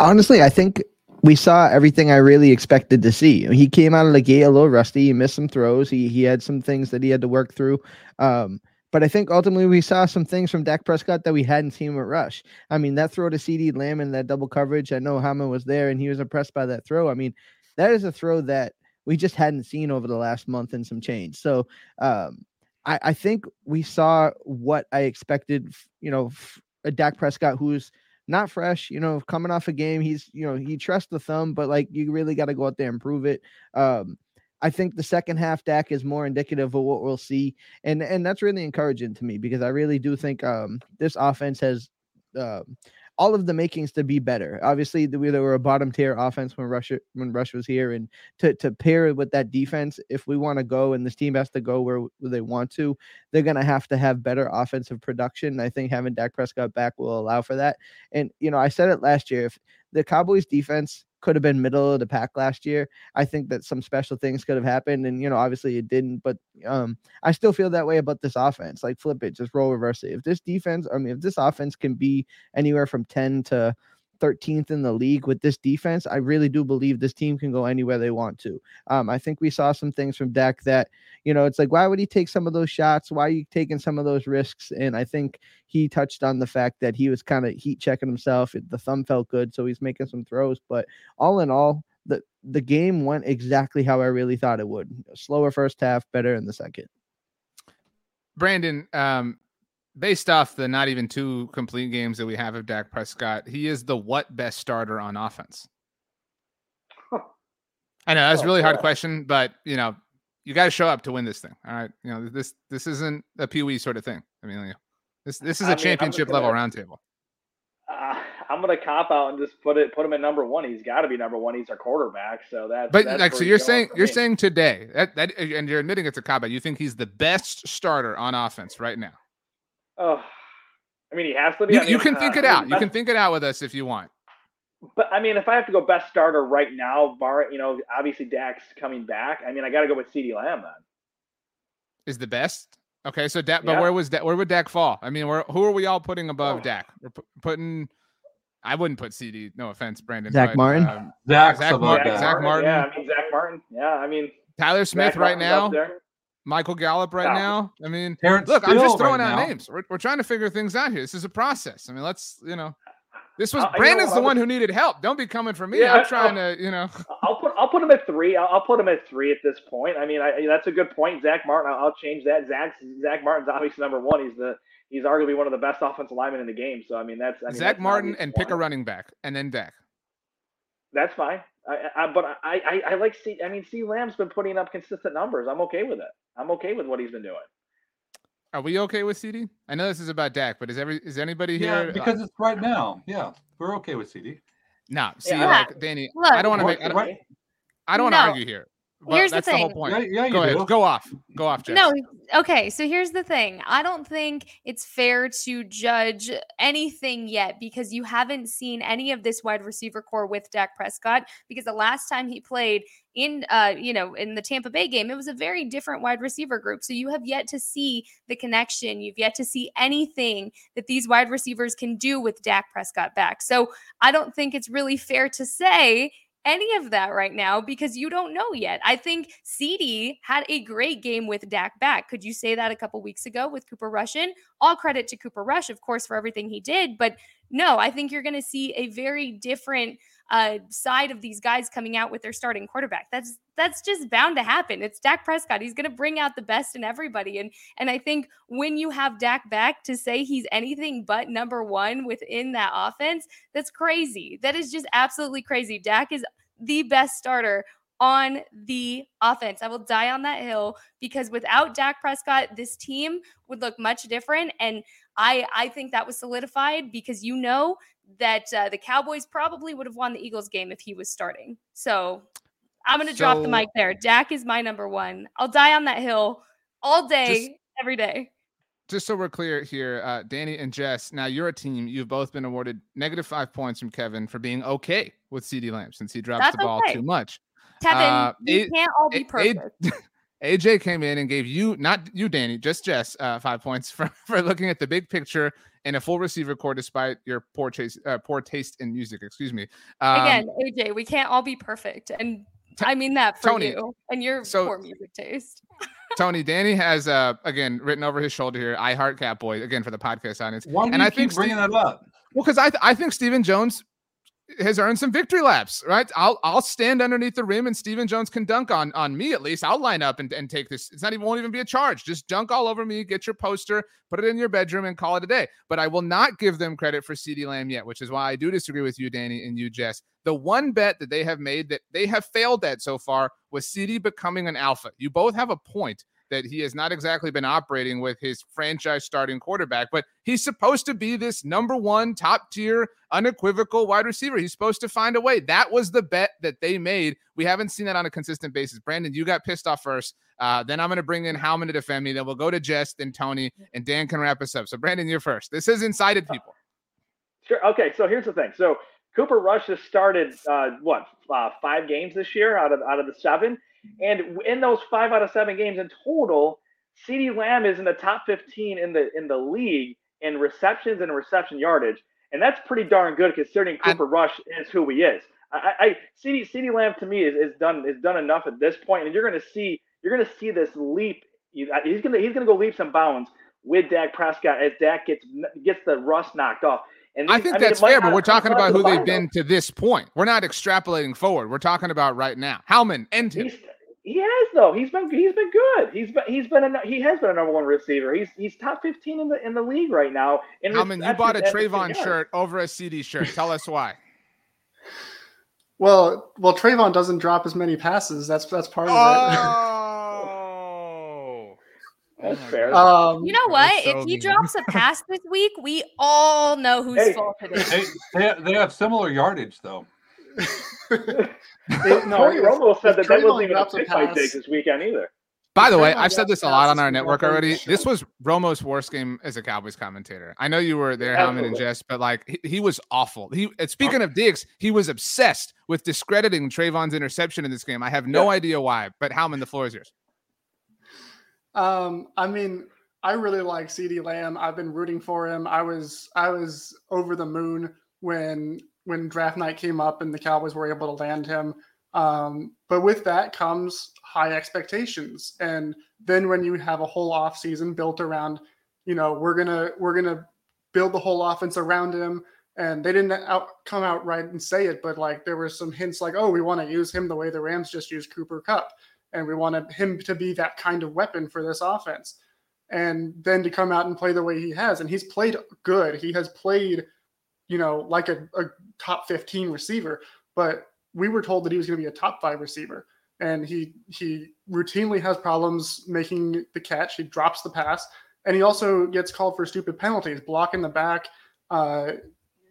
Honestly, I think we saw everything I really expected to see. He came out of the gate a little rusty. He missed some throws. He he had some things that he had to work through. Um, but I think ultimately we saw some things from Dak Prescott that we hadn't seen with Rush. I mean, that throw to CD Lamb and that double coverage. I know Howman was there and he was impressed by that throw. I mean, that is a throw that we just hadn't seen over the last month and some change. So um, I, I think we saw what I expected. You know, a Dak Prescott who's not fresh, you know, coming off a game. He's, you know, he trusts the thumb, but like you really got to go out there and prove it. Um, I think the second half Dak is more indicative of what we'll see, and and that's really encouraging to me because I really do think um, this offense has uh, all of the makings to be better. Obviously, we were a bottom tier offense when Russia when Rush was here, and to to pair it with that defense, if we want to go and this team has to go where, where they want to, they're gonna have to have better offensive production. I think having Dak Prescott back will allow for that. And you know, I said it last year. If the Cowboys defense could have been middle of the pack last year. I think that some special things could have happened, and you know, obviously it didn't. But um, I still feel that way about this offense. Like flip it, just roll reverse it. If this defense, I mean, if this offense can be anywhere from ten to 13th in the league with this defense, I really do believe this team can go anywhere they want to. Um, I think we saw some things from Dak that, you know, it's like, why would he take some of those shots? Why are you taking some of those risks? And I think he touched on the fact that he was kind of heat checking himself. The thumb felt good, so he's making some throws. But all in all, the the game went exactly how I really thought it would. Slower first half, better in the second. Brandon, um, based off the not even two complete games that we have of Dak Prescott, he is the what best starter on offense? I know that's a really hard question, but you know, you got to show up to win this thing. All right, you know this this isn't a Pee Wee sort of thing. I mean, you know, this this is a I mean, championship gonna, level roundtable. Uh, I'm gonna cop out and just put it put him at number one. He's got to be number one. He's our quarterback, so that's. But that's like, so you're saying you're me. saying today that, that and you're admitting it's a cop out. You think he's the best starter on offense right now? Oh, I mean, he has to be. You, you can think it out. You can think it out with us if you want. But I mean, if I have to go best starter right now, bar you know, obviously Dak's coming back. I mean, I got to go with CeeDee Lamb then. Is the best? Okay, so Dak, but where was that? Where would Dak fall? I mean, where who are we all putting above oh. Dak? We're pu- putting. I wouldn't put CD. No offense, Brandon. Zach but, Martin. Um, Zach, Zach, Martin. Zach Martin. Yeah, I mean Zach Martin. Yeah, I mean Tyler Smith Zach right Martin's now. Michael Gallup right now. I mean, Terrence look, I'm just throwing right out now. names. We're, we're trying to figure things out here. This is a process. I mean, let's, you know, this was uh, Brandon's you know, the one who needed help. Don't be coming for me. Yeah, I'm trying I'll, to, you know. I'll put I'll put him at three. I'll, I'll, put him at three at this point. I mean, I, that's a good point. Zach Martin. I'll, I'll change that. Zach Zach Martin's obviously number one. He's the he's arguably one of the best offensive linemen in the game. So I mean, that's I mean, Zach that's Martin and pick a running back and then Dak. That's fine. I, I, but I, I, I like C. I mean, C. Lamb's been putting up consistent numbers. I'm okay with it. I'm okay with what he's been doing. Are we okay with CD? I know this is about Dak, but is every is anybody yeah, here? because uh, it's right now. Yeah, we're okay with CD. No, nah, see, yeah. like Danny, Look, I don't want to make. I don't, I don't want to no. argue here. Well, here's that's the, thing. the whole point. Yeah, yeah go ahead. Do. Go off. Go off, Jess. No, okay. So here's the thing. I don't think it's fair to judge anything yet because you haven't seen any of this wide receiver corps with Dak Prescott. Because the last time he played in, uh, you know, in the Tampa Bay game, it was a very different wide receiver group. So you have yet to see the connection. You've yet to see anything that these wide receivers can do with Dak Prescott back. So I don't think it's really fair to say any of that right now because you don't know yet. I think CD had a great game with Dak back. Could you say that a couple weeks ago with Cooper Rush in? All credit to Cooper Rush, of course, for everything he did. But no, I think you're going to see a very different uh, side of these guys coming out with their starting quarterback. That's that's just bound to happen. It's Dak Prescott. He's going to bring out the best in everybody. And and I think when you have Dak back to say he's anything but number 1 within that offense, that's crazy. That is just absolutely crazy. Dak is the best starter on the offense. I will die on that hill because without Dak Prescott, this team would look much different. And I I think that was solidified because you know that uh, the Cowboys probably would have won the Eagles game if he was starting. So I'm going to so, drop the mic there. Dak is my number one. I'll die on that hill all day, just, every day. Just so we're clear here, uh, Danny and Jess, now you're a team. You've both been awarded negative five points from Kevin for being okay with CD Lamb since he drops That's the ball okay. too much. Kevin, uh, we can't all be perfect. A- AJ came in and gave you, not you, Danny, just Jess, uh, five points for, for looking at the big picture and a full receiver corps despite your poor taste, uh, poor taste in music. Excuse me. Um, Again, AJ, we can't all be perfect, and t- I mean that for Tony, you and your so, poor music taste. Tony, Danny has uh again written over his shoulder here. I heart Catboy again for the podcast audience. Why do and you I keep think bringing Steve, that up? Well, because I th- I think Stephen Jones has earned some victory laps, right? I'll I'll stand underneath the rim and Stephen Jones can dunk on on me at least. I'll line up and, and take this. It's not even won't even be a charge. Just dunk all over me, get your poster, put it in your bedroom, and call it a day. But I will not give them credit for CeeDee Lamb yet, which is why I do disagree with you, Danny, and you, Jess. The one bet that they have made that they have failed at so far was CD becoming an alpha. You both have a point that he has not exactly been operating with his franchise starting quarterback, but he's supposed to be this number one top tier, unequivocal wide receiver. He's supposed to find a way. That was the bet that they made. We haven't seen that on a consistent basis. Brandon, you got pissed off first. Uh, then I'm going to bring in Howman to defend me. Then we'll go to Jess, then Tony, and Dan can wrap us up. So, Brandon, you're first. This has incited people. Sure. Okay. So here's the thing. So Cooper Rush has started uh, what uh, five games this year out of out of the seven, and in those five out of seven games in total, CeeDee Lamb is in the top 15 in the in the league in receptions and reception yardage, and that's pretty darn good considering Cooper I, Rush is who he is. I, I CeeDee CeeDee Lamb to me is, is done is done enough at this point, and you're going to see you're going to see this leap. Uh, he's going to he's going to go leaps and bounds with Dak Prescott as Dak gets gets the rust knocked off. And these, I think I that's fair, but we're talking about who they've been to this point. We're not extrapolating forward. We're talking about right now. Howman and him. He has though. He's been he's been good. He's been he's been a, he has been a number one receiver. He's he's top fifteen in the in the league right now. And Howman, you bought a Trevon shirt over a CD shirt. Tell us why. Well, well, Trevon doesn't drop as many passes. That's that's part of oh. it. That's oh fair. Um, you know what? So if he drops a pass this week, we all know whose hey, fault it is. They, they, they, have similar yardage, though. it, no, Tony Romo said that that wasn't even a pick by take this weekend either. By the way, I've said this a lot on our network already. This was Romo's worst game as a Cowboys commentator. I know you were there, Howman and Jess, but like he, he was awful. He speaking of Diggs, he was obsessed with discrediting Trevon's interception in this game. I have no yeah. idea why, but Howman, the floor is yours. Um, I mean, I really like CD Lamb. I've been rooting for him. I was I was over the moon when when draft night came up and the Cowboys were able to land him. Um, but with that comes high expectations. And then when you have a whole offseason built around, you know, we're gonna we're gonna build the whole offense around him. And they didn't out, come out right and say it, but like there were some hints like, oh, we want to use him the way the Rams just used Cooper Kupp. and we wanted him to be that kind of weapon for this offense. And then to come out and play the way he has, and he's played good. He has played, you know, like a, a top 15 receiver, but we were told that he was going to be a top five receiver. And he he routinely has problems making the catch. He drops the pass, and he also gets called for stupid penalties, blocking the back. Uh,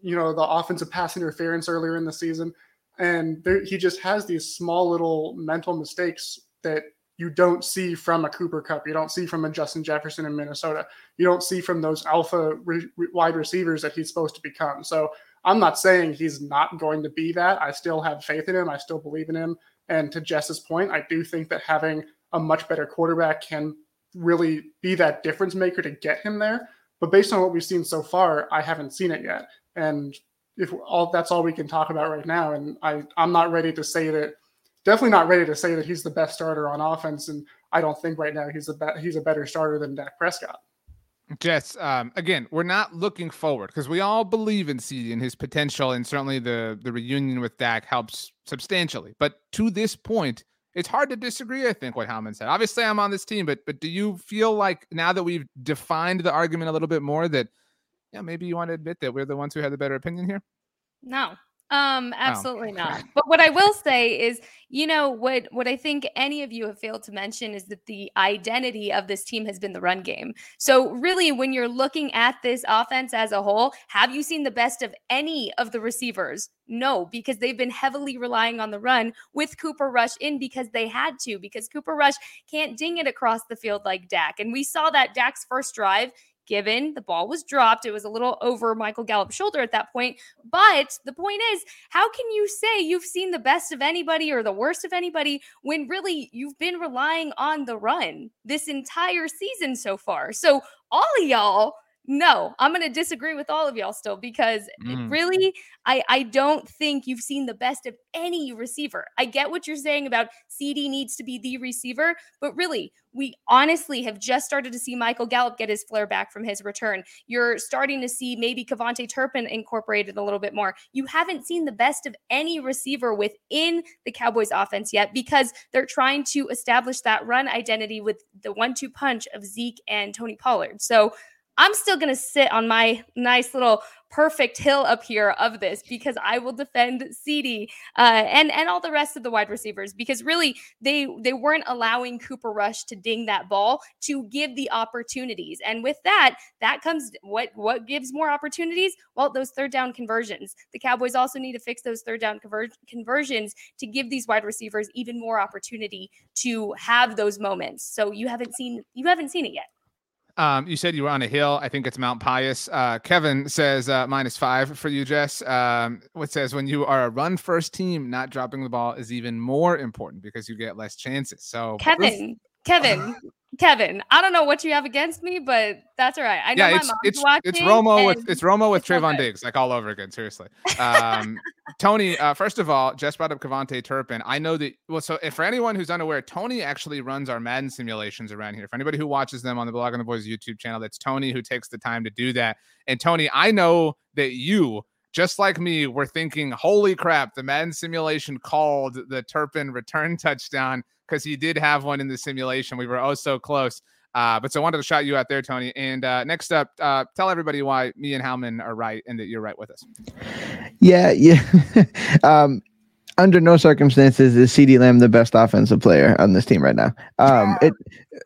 you know, the offensive pass interference earlier in the season and there, he just has these small little mental mistakes that you don't see from a Cooper Kupp. You don't see from a Justin Jefferson in Minnesota. You don't see from those alpha re- wide receivers that he's supposed to become. So I'm not saying he's not going to be that. I still have faith in him. I still believe in him. And to Jess's point, I do think that having a much better quarterback can really be that difference maker to get him there. But based on what we've seen so far, I haven't seen it yet. And if all that's all we can talk about right now, and I I'm not ready to say that definitely not ready to say that he's the best starter on offense, and I don't think right now he's a be- he's a better starter than Dak Prescott. Jess, um, again, we're not looking forward because we all believe in CeeDee and his potential, and certainly the the reunion with Dak helps substantially. But to this point, it's hard to disagree. I think what Howman said. Obviously, I'm on this team, but but do you feel like now that we've defined the argument a little bit more that yeah, maybe you want to admit that we're the ones who had the better opinion here? No, um, oh. absolutely oh. not. But what I will say is, you know, what what I think any of you have failed to mention is that the identity of this team has been the run game. So really, when you're looking at this offense as a whole, have you seen the best of any of the receivers? No, because they've been heavily relying on the run with Cooper Rush in because they had to, because Cooper Rush can't ding it across the field like Dak. And we saw that Dak's first drive given. The ball was dropped. It was a little over Michael Gallup's shoulder at that point. But the point is, how can you say you've seen the best of anybody or the worst of anybody when really you've been relying on the run this entire season so far? So, all y'all no, I'm going to disagree with all of y'all still because mm. really, I, I don't think you've seen the best of any receiver. I get what you're saying about cd needs to be the receiver, but really, we honestly have just started to see Michael Gallup get his flare back from his return. You're starting to see maybe KaVontae Turpin incorporated a little bit more. You haven't seen the best of any receiver within the Cowboys offense yet because they're trying to establish that run identity with the one two punch of Zeke and Tony Pollard. So, I'm still going to sit on my nice little perfect hill up here of this because I will defend CeeDee uh, and and all the rest of the wide receivers because really they they weren't allowing Cooper Rush to ding that ball to give the opportunities. And with that that comes what what gives more opportunities? Well those third down conversions. The Cowboys also need to fix those third down conver- conversions to give these wide receivers even more opportunity to have those moments. So you haven't seen you haven't seen it yet. Um, you said you were on a hill. I think it's Mount Pius. Uh, Kevin says uh, minus five for you, Jess. Um, what says when you are a run first team, not dropping the ball is even more important because you get less chances. So Kevin, Kevin, Kevin, I don't know what you have against me, but that's all right. I know yeah, my it's mom's it's watching. it's Romo with it's Romo with it's Trevon. Diggs, like all over again. Seriously, um, Tony. Uh, first of all, Jess brought up KaVontae Turpin. I know that. Well, so if for anyone who's unaware, Tony actually runs our Madden simulations around here. For anybody who watches them on the Blogging the Boys YouTube channel, that's Tony who takes the time to do that. And Tony, I know that you. Just like me, were thinking, holy crap, the Madden simulation called the Turpin return touchdown because he did have one in the simulation. We were oh so close. Uh, but so I wanted to shout you out there, Tony. And uh, next up, uh, tell everybody why me and Howman are right and that you're right with us. Yeah, yeah. um, under no circumstances is CD Lamb the best offensive player on this team right now. Um, it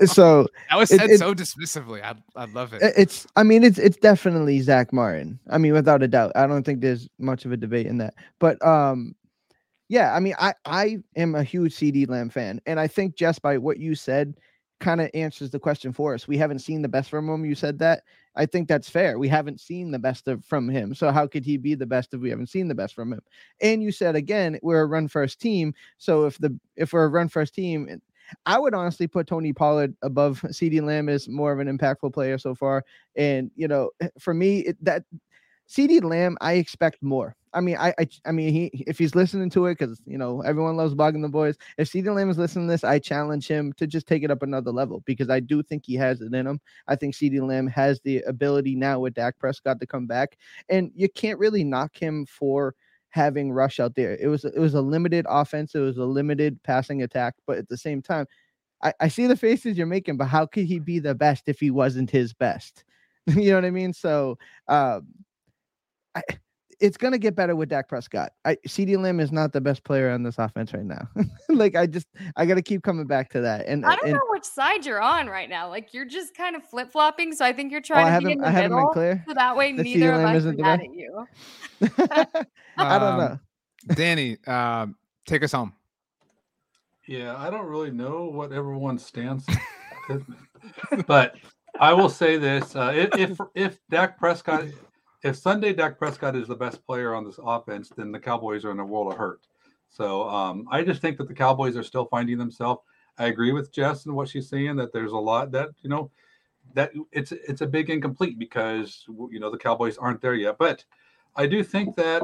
so That was said it- so dismissively. I, I love it. it's I mean it's it's definitely Zach Martin. I mean without a doubt. I don't think there's much of a debate in that. But um yeah, I mean I I am a huge CD Lamb fan and I think just by what you said kind of answers the question for us. We haven't seen the best from him. You said that. I think that's fair. We haven't seen the best of from him. So how could he be the best if we haven't seen the best from him? And you said again, we're a run first team. So if the if we're a run first team, I would honestly put Tony Pollard above CD Lamb as more of an impactful player so far. And you know, eh, for me, it, that CD Lamb, I expect more. I mean, I, I, I mean, he if he's listening to it, because you know everyone loves Blogging the Boys. If CD Lamb is listening to this, I challenge him to just take it up another level because I do think he has it in him. I think CD Lamb has the ability now with Dak Prescott to come back, and you can't really knock him for having rush out there. It was it was a limited offense, it was a limited passing attack, but at the same time, I, I see the faces you're making, but how could he be the best if he wasn't his best? you know what I mean? So um I, it's gonna get better with Dak Prescott. I CD Lamb is not the best player on this offense right now. like I just I gotta keep coming back to that. And I don't and know which side you're on right now. Like you're just kind of flip flopping. So I think you're oh, trying I to be in haven't the I haven't been middle. clear. So that way, that neither of us are isn't the mad at you. I don't Um, know. Danny, um, take us home. Yeah, I don't really know what everyone stands, but I will say this: uh, if, if if Dak Prescott, if Sunday Dak Prescott is the best player on this offense, then the Cowboys are in a world of hurt. So um, I just think that the Cowboys are still finding themselves. I agree with Jess and what she's saying that there's a lot that you know that it's it's a big incomplete because you know the Cowboys aren't there yet. But I do think that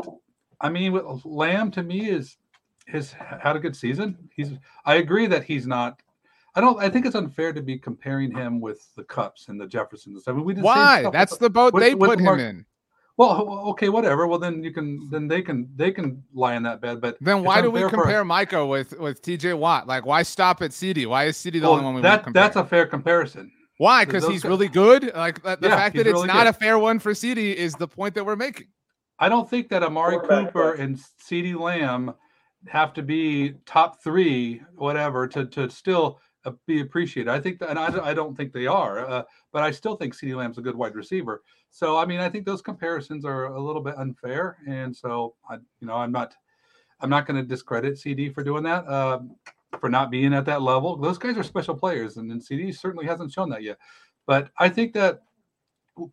I mean with Lamb to me is has had a good season. He's I agree that he's not. I don't. I think it's unfair to be comparing him with the Kupps and the Jeffersons. I mean, we did Why? That's with- the boat with- they with put him in. Well, okay, whatever. Well, then you can. Then they can. They can lie in that bed. But Then why do we unfair for- compare Micah with with TJ Watt? Like, why stop at CD? Why is CD the Well, only one we that want that's a fair comparison. Why? Because Because he's guys- really good. Like the the Yeah, fact that it's really not good. a fair one for CD is the point that we're making. I don't think that Amari Cooper and CD Lamb have to be top three, whatever, to to still be appreciated. I think that, and I, I don't think they are, uh, but I still think CeeDee Lamb's a good wide receiver. So I mean, I think those comparisons are a little bit unfair, and so I, you know, I'm not, I'm not going to discredit CD for doing that, um, for not being at that level. Those guys are special players, and, and CD certainly hasn't shown that yet. But I think that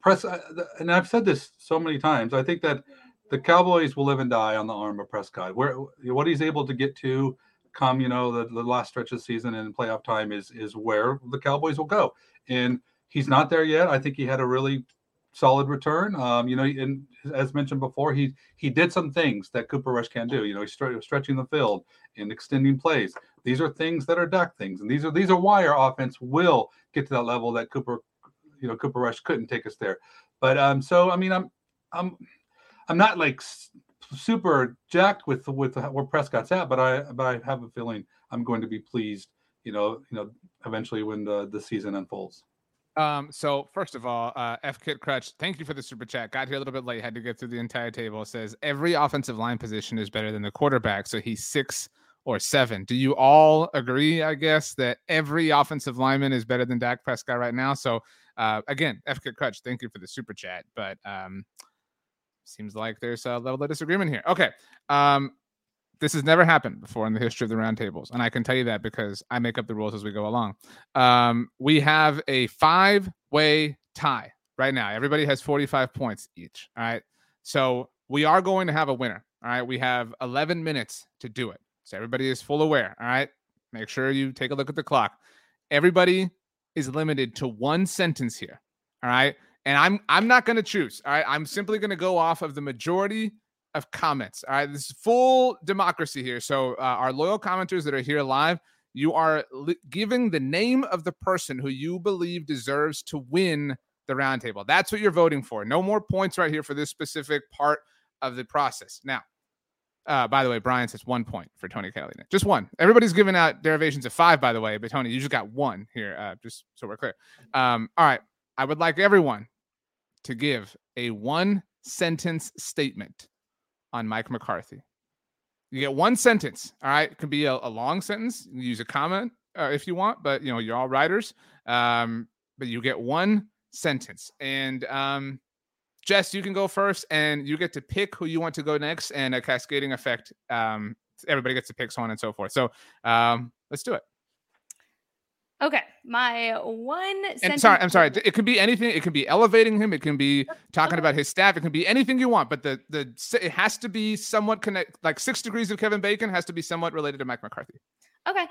press, uh, and I've said this so many times. I think that the Cowboys will live and die on the arm of Prescott. Where what he's able to get to come, you know, the, the last stretch of the season and playoff time is is where the Cowboys will go. And he's not there yet. I think he had a really solid return. Um, you know, and as mentioned before, he he did some things that Cooper Rush can do. You know, he's stre- stretching the field and extending plays. These are things that are Dak things, and these are these are why our offense will get to that level that Cooper, you know, Cooper Rush couldn't take us there. But um, so I mean, I'm I'm I'm not like super jacked with with where Prescott's at, but I but I have a feeling I'm going to be pleased. You know, you know, eventually when the the season unfolds. Um, so first of all, uh, F Kit Crutch, thank you for the super chat. Got here a little bit late, had to get through the entire table. Says every offensive line position is better than the quarterback, so he's six or seven. Do you all agree? I guess that every offensive lineman is better than Dak Prescott right now. So uh, again, F Kit Crutch, thank you for the super chat, but um, seems like there's a level of disagreement here. Okay, um, this has never happened before in the history of the roundtables, and I can tell you that because I make up the rules as we go along. Um, we have a five-way tie right now. Everybody has 45 points each. All right, so we are going to have a winner. All right, we have 11 minutes to do it, so everybody is full aware. All right, make sure you take a look at the clock. Everybody is limited to one sentence here. All right, and I'm I'm not going to choose. All right, I'm simply going to go off of the majority of comments. All right, this is full democracy here. So, uh, our loyal commenters that are here live, you are li- giving the name of the person who you believe deserves to win the roundtable. That's what you're voting for. No more points right here for this specific part of the process. Now, uh, by the way, Brian says one point for Tony Catalina. Just one. Everybody's giving out derivations of five, by the way, but Tony, you just got one here, uh, just so we're clear. Um, all right. I would like everyone to give a one sentence statement on Mike McCarthy. You get one sentence. All right, it could be a, a long sentence. Use a comment uh, if you want, but you know you're all writers. Um, but you get one sentence. And um, Jess, you can go first, and you get to pick who you want to go next, and a cascading effect. Um, everybody gets to pick so on and so forth. So um, let's do it. Okay, my one. And sorry, I'm sorry. It could be anything. It can be elevating him. It can be talking Okay. about his staff. It can be anything you want. But the the it has to be somewhat connect. Like six degrees of Kevin Bacon has to be somewhat related to Mike McCarthy. Okay.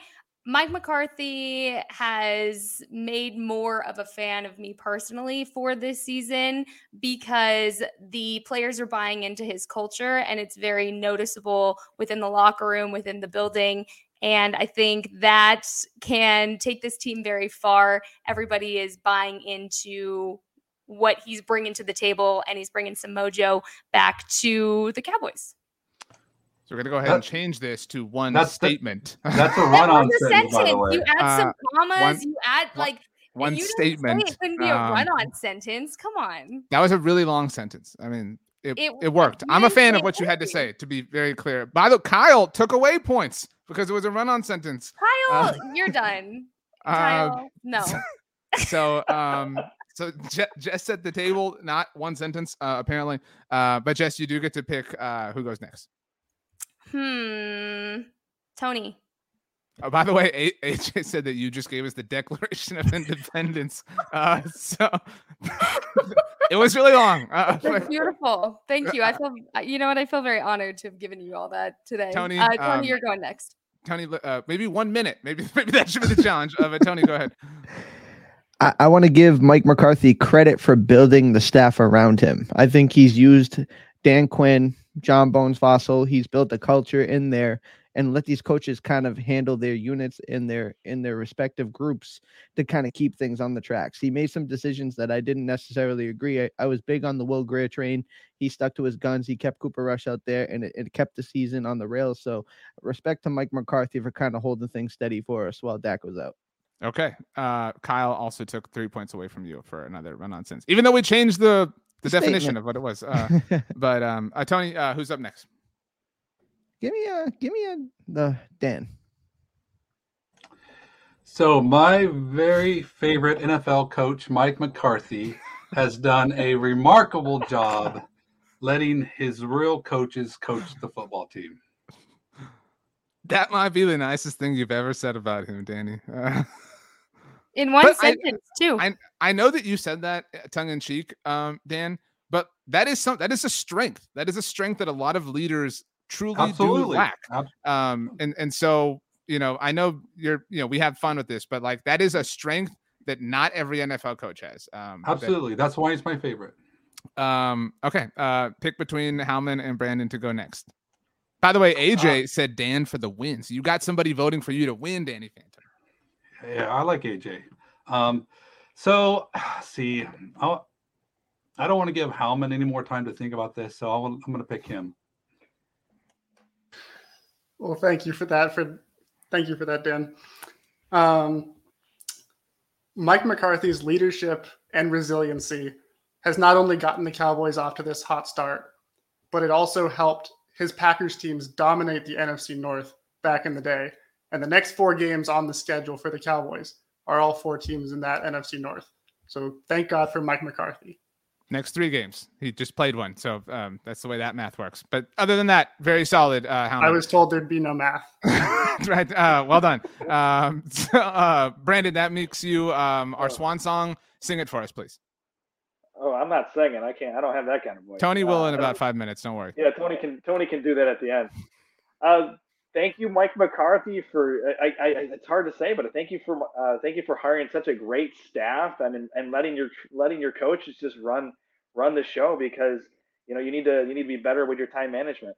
Mike McCarthy has made more of a fan of me personally for this season because the players are buying into his culture and it's very noticeable within the locker room, within the building. And I think that can take this team very far. Everybody is buying into what he's bringing to the table and he's bringing some mojo back to the Cowboys. So we're gonna go ahead and change this to one that's the- statement. That's a run-on was sentence, by the sentence. way. You add some Uh, commas. one- you add one- like one you statement. It couldn't be a um, run-on sentence. Come on. That was a really long sentence. I mean, it, It- it, worked. I'm a fan of what you had to say, to be very clear. By the way, Kyle took away points because it was a run-on sentence. Kyle, Uh, you're done. Uh, Kyle, no. so um so Je- Jess set the table, not one sentence, uh, apparently. Uh, but Jess, you do get to pick uh, who goes next. Hmm. Tony. Oh, by the way, A- AJ said that you just gave us the Declaration of Independence. Uh, so it was really long. Uh, beautiful. Thank you. I feel you know what? I feel very honored to have given you all that today. Tony, uh, Tony, um, you're going next. Tony, uh, maybe one minute. Maybe maybe that should be the challenge. Of but Tony, go ahead. I, I want to give Mike McCarthy credit for building the staff around him. I think he's used Dan Quinn, John Bones Fassel. He's built a culture in there and let these coaches kind of handle their units in their in their respective groups to kind of keep things on the tracks. He made some decisions that I didn't necessarily agree. I, I was big on the Will Grier train. He stuck to his guns. He kept Cooper Rush out there, and it, it kept the season on the rails. So respect to Mike McCarthy for kind of holding things steady for us while Dak was out. Okay. Uh, Kyle also took three points away from you for another run-on sentence, even though we changed the the definition of what it was. Uh, but um, uh, Tony, uh, who's up next? Give me a give me a the Dan. So my very favorite NFL coach, Mike McCarthy, has done a remarkable job letting his real coaches coach the football team. That might be the nicest thing you've ever said about him, Danny. Uh, In one but I- sentence, too. I I know that you said that uh, tongue in cheek, um, Dan, but that is some that is a strength. That is a strength that a lot of leaders truly do lack. Um, and and so you know, I know you're you know we have fun with this, but like that is a strength that not every NFL coach has. Um, that- Absolutely. That's why it's my favorite. Um, okay. Uh, pick between Howman and Brandon to go next. By the way, AJ said Dan for the win. So you got somebody voting for you to win, Danny Phantom. Yeah, I like AJ. Um, so see, I'll, I don't want to give Howman any more time to think about this, so I'll, I'm going to pick him. Well, thank you for that. For thank you for that, Dan. Um, Mike McCarthy's leadership and resiliency has not only gotten the Cowboys off to this hot start, but it also helped his Packers teams dominate the NFC North back in the day. And the next four games on the schedule for the Cowboys are all four teams in that NFC North. So thank God for Mike McCarthy. Next three games, he just played one, so um, that's the way that math works. But other than that, very solid. Uh, I was told there'd be no math. right. Uh, well done, um, so, uh, Brandon. That makes you um, our swan song. Sing it for us, please. Oh, I'm not singing. I can't. I don't have that kind of voice. Tony will uh, in about five minutes. Don't worry. Yeah, Tony can. Tony can do that at the end. Thank you, Mike McCarthy, for. I, I, it's hard to say, but thank you for. Uh, thank you for hiring such a great staff and and letting your letting your coaches just run run the show because you know you need to you need to be better with your time management.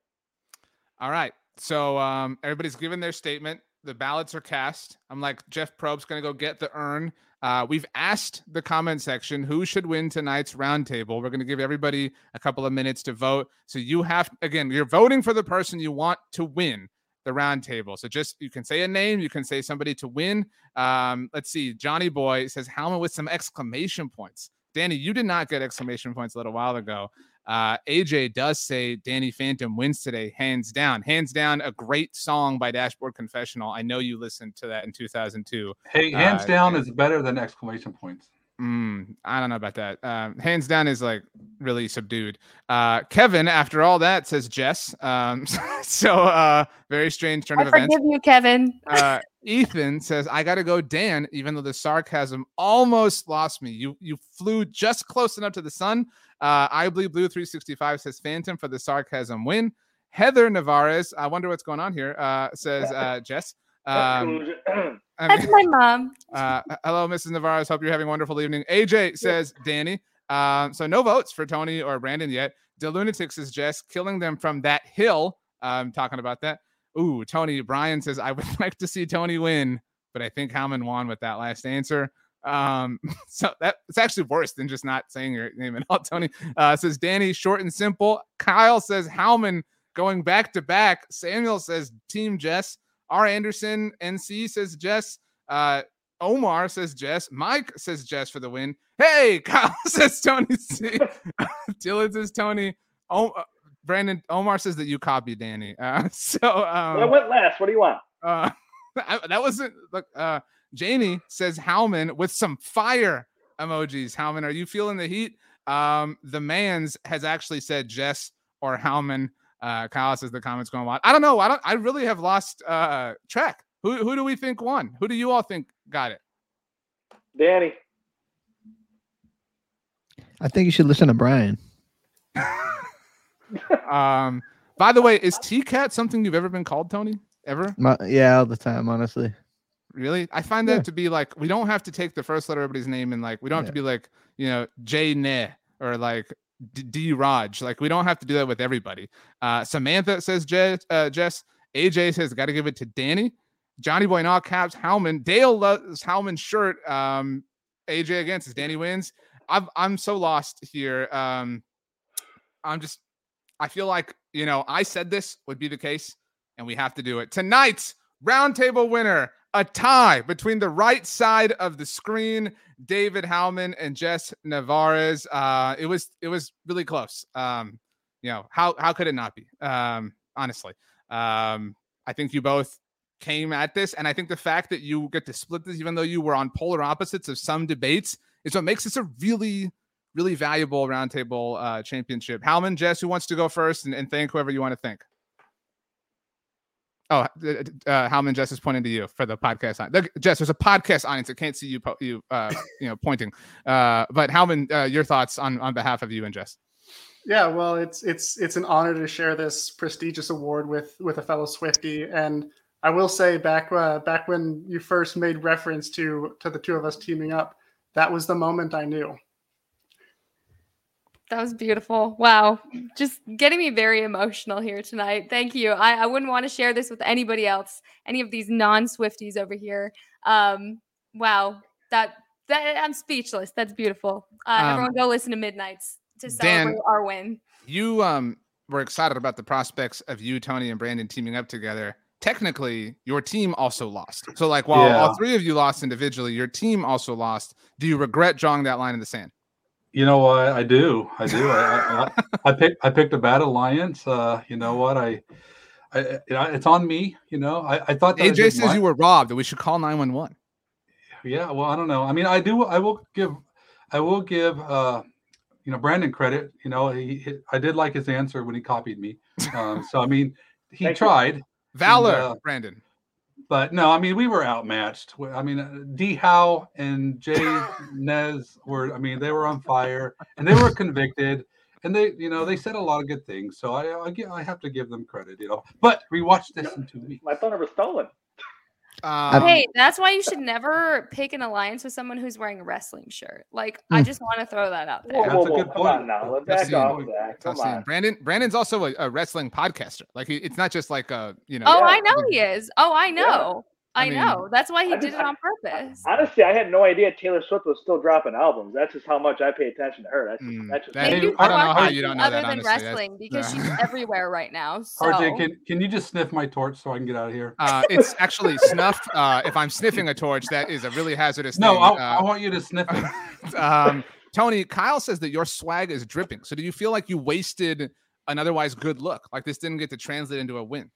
All right. So um, everybody's given their statement. The ballots are cast. I'm like Jeff Probst going to go get the urn. Uh, we've asked the comment section who should win tonight's roundtable. We're going to give everybody a couple of minutes to vote. So you have, again, you're voting for the person you want to win the roundtable. So just you can say a name, you can say somebody to win. Um, let's see. Johnny Boy says Helmet with some exclamation points. Danny, you did not get exclamation points a little while ago. Uh, AJ does say Danny Phantom wins today, hands down. Hands down, a great song by Dashboard Confessional. I know you listened to that in 2002. Hey, hands uh, down is better than exclamation points. Mm, I don't know about that. Um, hands down is like really subdued. Uh, Kevin, after all that, says Jess. Um, so uh, very strange turn I of events. Forgive you, Kevin. uh, Ethan says, "I got to go, Dan." Even though the sarcasm almost lost me, you you flew just close enough to the sun. Uh, I believe Blue 365 says Phantom for the sarcasm win. Heather Nevarez, I wonder what's going on here. Uh, says uh, Jess. Um, That's my mom. Uh, hello, Mrs. Nevarez. Hope you're having a wonderful evening. AJ says Danny. Um, so no votes for Tony or Brandon yet. The Lunatics is Jess killing them from that hill. I'm um, talking about that. Ooh, Tony Brian says I would like to see Tony win, but I think Howman won with that last answer. Um, so that it's actually worse than just not saying your name at all. Tony uh, says Danny, short and simple. Kyle says Howman going back to back. Samuel says Team Jess. R. Anderson NC says Jess. Uh, Omar says Jess. Mike says Jess for the win. Hey, Kyle says Tony C. Dylan says Tony. Oh, uh, Brandon Omar says that you copied Danny. Uh, so um, well, I went last. What do you want? Uh, that wasn't. Look, uh, Jamie says Howman with some fire emojis. Howman, are you feeling the heat? Um, the man's has actually said Jess or Howman. Uh, Kyle says the comments going on. I don't know. I don't. I really have lost uh, track. Who who do we think won? Who do you all think got it? Danny. I think you should listen to Brian. um. By the way, is T Cat something you've ever been called, Tony? Ever? My, yeah, all the time, honestly. Really? I find that yeah. to be like we don't have to take the first letter of everybody's name and like we don't have yeah. to be like, you know, J Ne or like D-, Raj. Like we don't have to do that with everybody. Uh Samantha says Jess, uh, Jess. AJ says gotta give it to Danny. Johnny Boy in all caps, Howman. Dale loves Howman's shirt. Um AJ again says Danny wins. I'm I'm so lost here. Um I'm just I feel like, you know, I said this would be the case, and we have to do it. Tonight's roundtable winner a tie between the right side of the screen, David Howman and Jess Nevarez. Uh, it was it was really close. Um, you know how how could it not be? Um, honestly, um, I think you both came at this, and I think the fact that you get to split this, even though you were on polar opposites of some debates, is what makes this a really really valuable roundtable uh, championship. Howman, Jess, who wants to go first, and, and thank whoever you want to thank. Oh, uh, Howman Jess is pointing to you for the podcast. On. Jess, there's a podcast audience that can't see you, po- you, uh, you know, pointing. Uh, but Howman, uh, your thoughts on on behalf of you and Jess? Yeah, well, it's it's it's an honor to share this prestigious award with with a fellow Swifty, and I will say back uh, back when you first made reference to to the two of us teaming up, that was the moment I knew. That was beautiful. Wow. Just getting me very emotional here tonight. Thank you. I, I wouldn't want to share this with anybody else, any of these non Swifties over here. Um, wow. That that I'm speechless. That's beautiful. Uh, um, everyone go listen to Midnights to celebrate Dan, our win. You um were excited about the prospects of you, Tony, and Brandon teaming up together. technically your team also lost. So like while Yeah. all three of you lost individually, your team also lost. Do you regret drawing that line in the sand? You know what? I do. I do. I, I, I, I picked. I picked a bad alliance. Uh, you know what? I, I, you know, it's on me. You know, I, I thought that AJ did says my- you were robbed that we should call 911. Yeah. Well, I don't know. I mean, I do. I will give. I will give. uh You know, Brandon credit. You know, he. he I did like his answer when he copied me. Um, so I mean, he Thank you. tried. Valor, uh, Brandon. But no, I mean we were outmatched. I mean uh, D Howe and Jay Nez were. I mean they were on fire and they were convicted, and they, you know, they said a lot of good things. So I, I, I have to give them credit, you know. But rewatch this in two weeks. My thunder was stolen. Um, Hey, that's why you should never pick an alliance with someone who's wearing a wrestling shirt. Like, I Hmm. just want to throw that out Whoa, there. That's a whoa, good come point. on now. Let's That's back the off point. that. tough Come scene. on. Brandon, Brandon's also a, a wrestling podcaster. Like he, it's not just like a, you know. Oh, Yeah. I know he is. Oh, I know. I I mean, know. That's why he I did just- it on purpose. Honestly, I had no idea Taylor Swift was still dropping albums. That's just how much I pay attention to her. That's just, Mm, that's just that- They I don't know how you don't know other that, than honestly. That's- wrestling because yeah. she's everywhere right now. So RJ, can can you just sniff my torch so I can get out of here? Uh, it's actually snuff. Uh, if I'm sniffing a torch, that is a really hazardous No, thing. I, Uh, I want you to sniff it. um, Tony, Kyle says that your swag is dripping. So do you feel like you wasted an otherwise good look? Like this didn't get to translate into a win?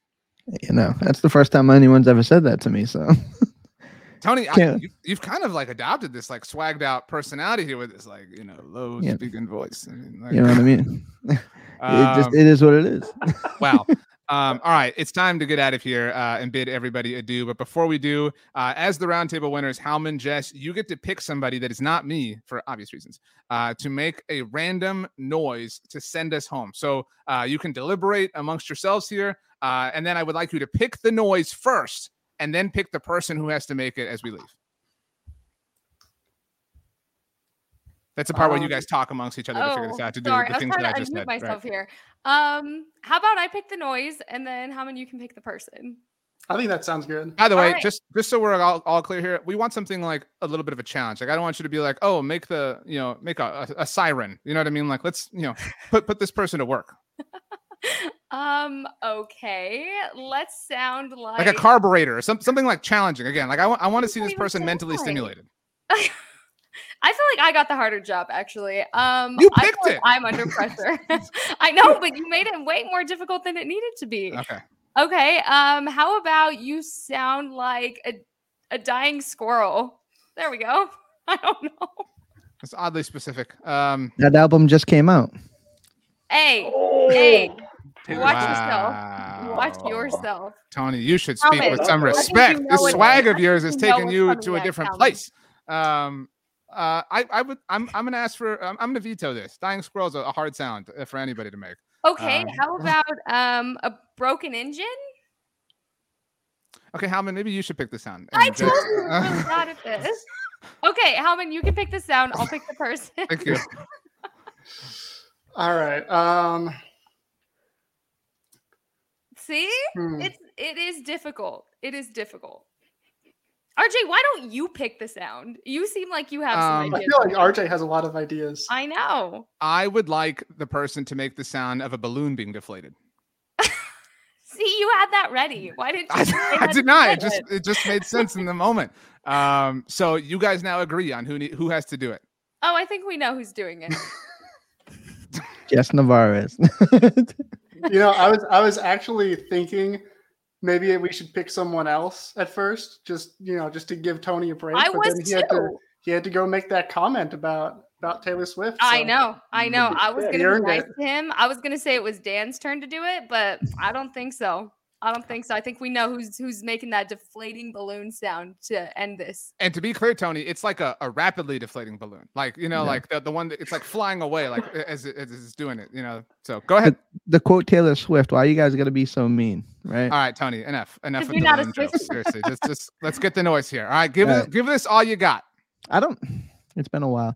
You know, that's the first time anyone's ever said that to me. So Tony, I, you, you've kind of like adopted this like swagged out personality here with this like you know low Yeah. speaking voice. I mean, like, you know what I mean. it just um, it is what it is. wow. Um, all right, it's time to get out of here uh, and bid everybody adieu. But before we do, uh, as the roundtable winners, Howman, Jess, you get to pick somebody that is not me for obvious reasons uh, to make a random noise to send us home. So uh, you can deliberate amongst yourselves here, uh, and then I would like you to pick the noise first, and then pick the person who has to make it as we leave. That's the part where you Um, guys talk amongst each other to figure this Oh, out to do sorry. the I was things that trying I just unmute said. right. myself here. Um, how about I pick the noise and then Howman you can pick the person? I think that sounds good. By the way, Alright. just just so we're all, all clear here, we want something like a little bit of a challenge. Like I don't want you to be like, oh, make the you know make a, a, a siren. You know what I mean? Like let's you know put put this person to work, Um, okay. Let's sound like, like a carburetor or some, something like challenging. Again, like I want I want to see this person mentally stimulated. I feel like I got the harder job actually. Um You I feel picked like it. I'm under pressure. I know, but you made it way more difficult than it needed to be. Okay, Okay. Um, how about you sound like a, a dying squirrel? There we go. I don't know. it's oddly specific. Um, That album just came out. Hey, Oh, hey, Taylor watch Swift. yourself. watch yourself. Tony. You should speak me. with some I think you respect. know This swag I of yours is think you know taking you to a different Alan. place. Um, uh, I I would I'm I'm gonna ask for I'm, I'm gonna veto this. Dying squirrel's a, a hard sound uh, for anybody to make. Okay, Um, how about um a broken engine? Okay, Howman, maybe you should pick the sound. I told you I'm really bad at this. Okay, Howman, you can pick the sound. I'll pick the person. Thank you. All right. Um, See, hmm. it's it is difficult. It is difficult. RJ, why don't you pick the sound? You seem like you have Um, some I feel like RJ has a lot of ideas. I know. I would like the person to make the sound of a balloon being deflated. See, you had that ready. Why didn't you? I, say I did not. It just it just made sense in the moment. Um, so you guys now agree on who who has to do it. Oh, I think we know who's doing it. Jess Nevarez. You know, I was I was actually thinking maybe we should pick someone else at first, just you know, just to give Tony a break. I but was then he had to too. he had to go make that comment about about Taylor Swift. I know. I know. I was Yeah, gonna be nice it. to him. I was gonna say it was Dan's turn to do it, but I don't think so. I don't think so. I think we know who's who's making that deflating balloon sound to end this. And to be clear, Tony, it's like a, a rapidly deflating balloon. Like you know, Yeah. like the, the one that it's like flying away, like as, it, as it's doing it. You know. So go ahead. the quote Taylor Swift. Why are you guys gonna be so mean, right? All right, Tony. Enough. Enough of you're the not a Swift jokes. Seriously, just just let's get the noise here. All right, give All it give this all you got. I don't. It's been a while.